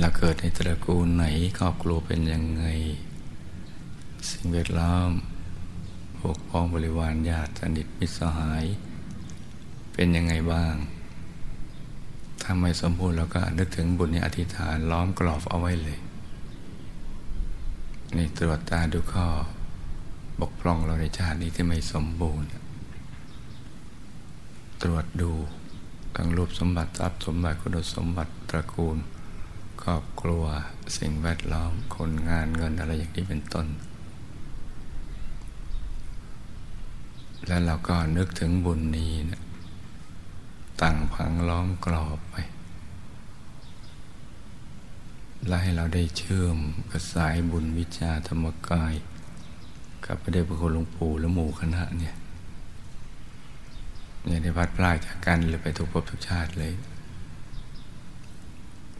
เราเกิดในตระกูลไหนครอบครัวเป็นยังไง สิ่งแวดล้อมพวกพ้องบริวารญาติสนิทมิตรสหาย เป็นยังไงบ้าง ถ้าไม่สมบูรณ์เราก็นึกถึงบุญในอธิษฐานล้อมกรอบเอาไว้เลย นี่ตรวจตาดูข้อ บกพร่องเราในชาตินี้ที่ไม่สมบูรณ์ ตรวจดูทั้งรูปสมบัติทรัพย์สมบัติคุณสมบัติตระกูล ครอบครัวสิ่งแวดล้อมคนงานเงินอะไรอย่างนี้เป็นต้น แล้วเราก็นึกถึงบุญนี้นะตั้งพังล้อมกรอบไปและให้เราได้เชื่อมกับสายบุญวิชาธรรมกาย กับพระเดชพระคุณหลวงปู่และหมู่คณะเนี่ยเนี่ยได้พัดพลาดจากกันเลยไปทุกภพทุกชาติเลย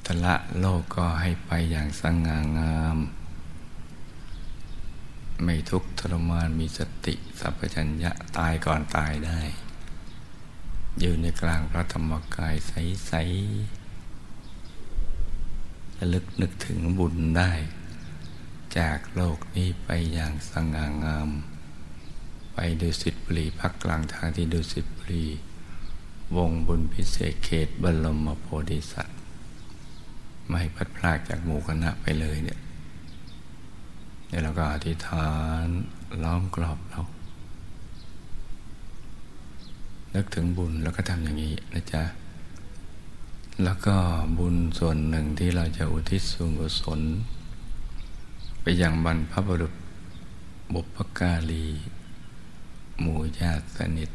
ทละโลกก็ให้ไปอย่างสง่างาม ไม่ทุกข์ทรมานมีสติสัพพัญญะตายก่อนตายได้ อยู่ในกลางพระธรรมกายใสๆระลึกนึกถึงบุญได้ จากโลกนี้ไปอย่างสง่างาม ไปดูสิตบุรีพักกลางทางที่ดูสิตบุรี วงบุญพิเศษเขตบรมโพธิสัตว์ ไม่พัดพลากจากหมู่คณะไปเลยเนี่ยเดี๋ยวเราก็อธิษฐานล้อมกรอบเรานึกถึงบุญแล้วก็ทำอย่างนี้นะจ๊ะ แล้วก็บุญส่วนหนึ่งที่เราจะอุทิศส่วนกุศล ไปยังบรรพบุรุษบุพการีหมู่ญาติสนิท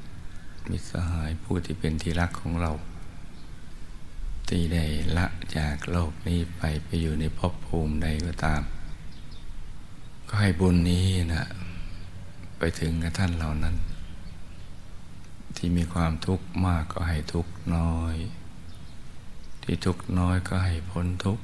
มิสหายผู้ที่เป็นที่รักของเรา ที่ได้ละจากโลกนี้ไปไปอยู่ในภพภูมิใดก็ตาม ก็ให้บุญนี้นะไปถึงกับท่านเหล่านั้น ที่มีความทุกข์มากก็ให้ทุกข์น้อย ที่ทุกข์น้อยก็ให้พ้นทุกข์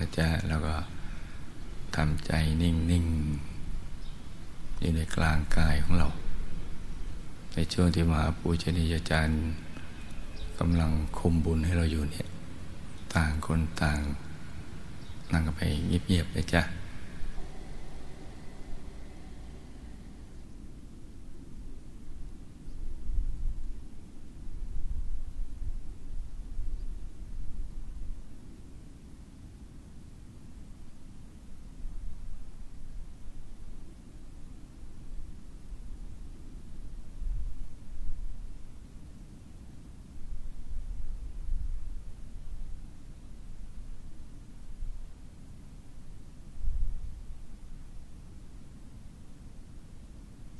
นะจ๊ะแล้วก็ทำใจนิ่งนิ่งอยู่ในกลางกายของเรา ในช่วงที่มหาปูชนียาจารย์กำลังคุมบุญให้เราอยู่เนี่ย ต่างคนต่างนั่งกันไปเงียบๆเลยจ้ะ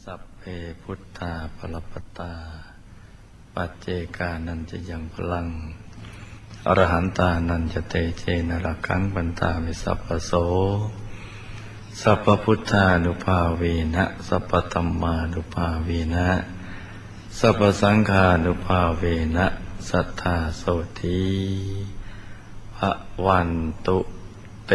สัพเพพุท ธาปตา ปัจเจกานันจะยังพลัง อรหันตานันจะเตเจนรักขังบันตาวิสัพพโส สัพพพุทธานุภาเวนะ สัพพธรรมานุภาเวนะ สัพพสังฆานุภาเวนะ สัทธาโสธีพระวันตุเต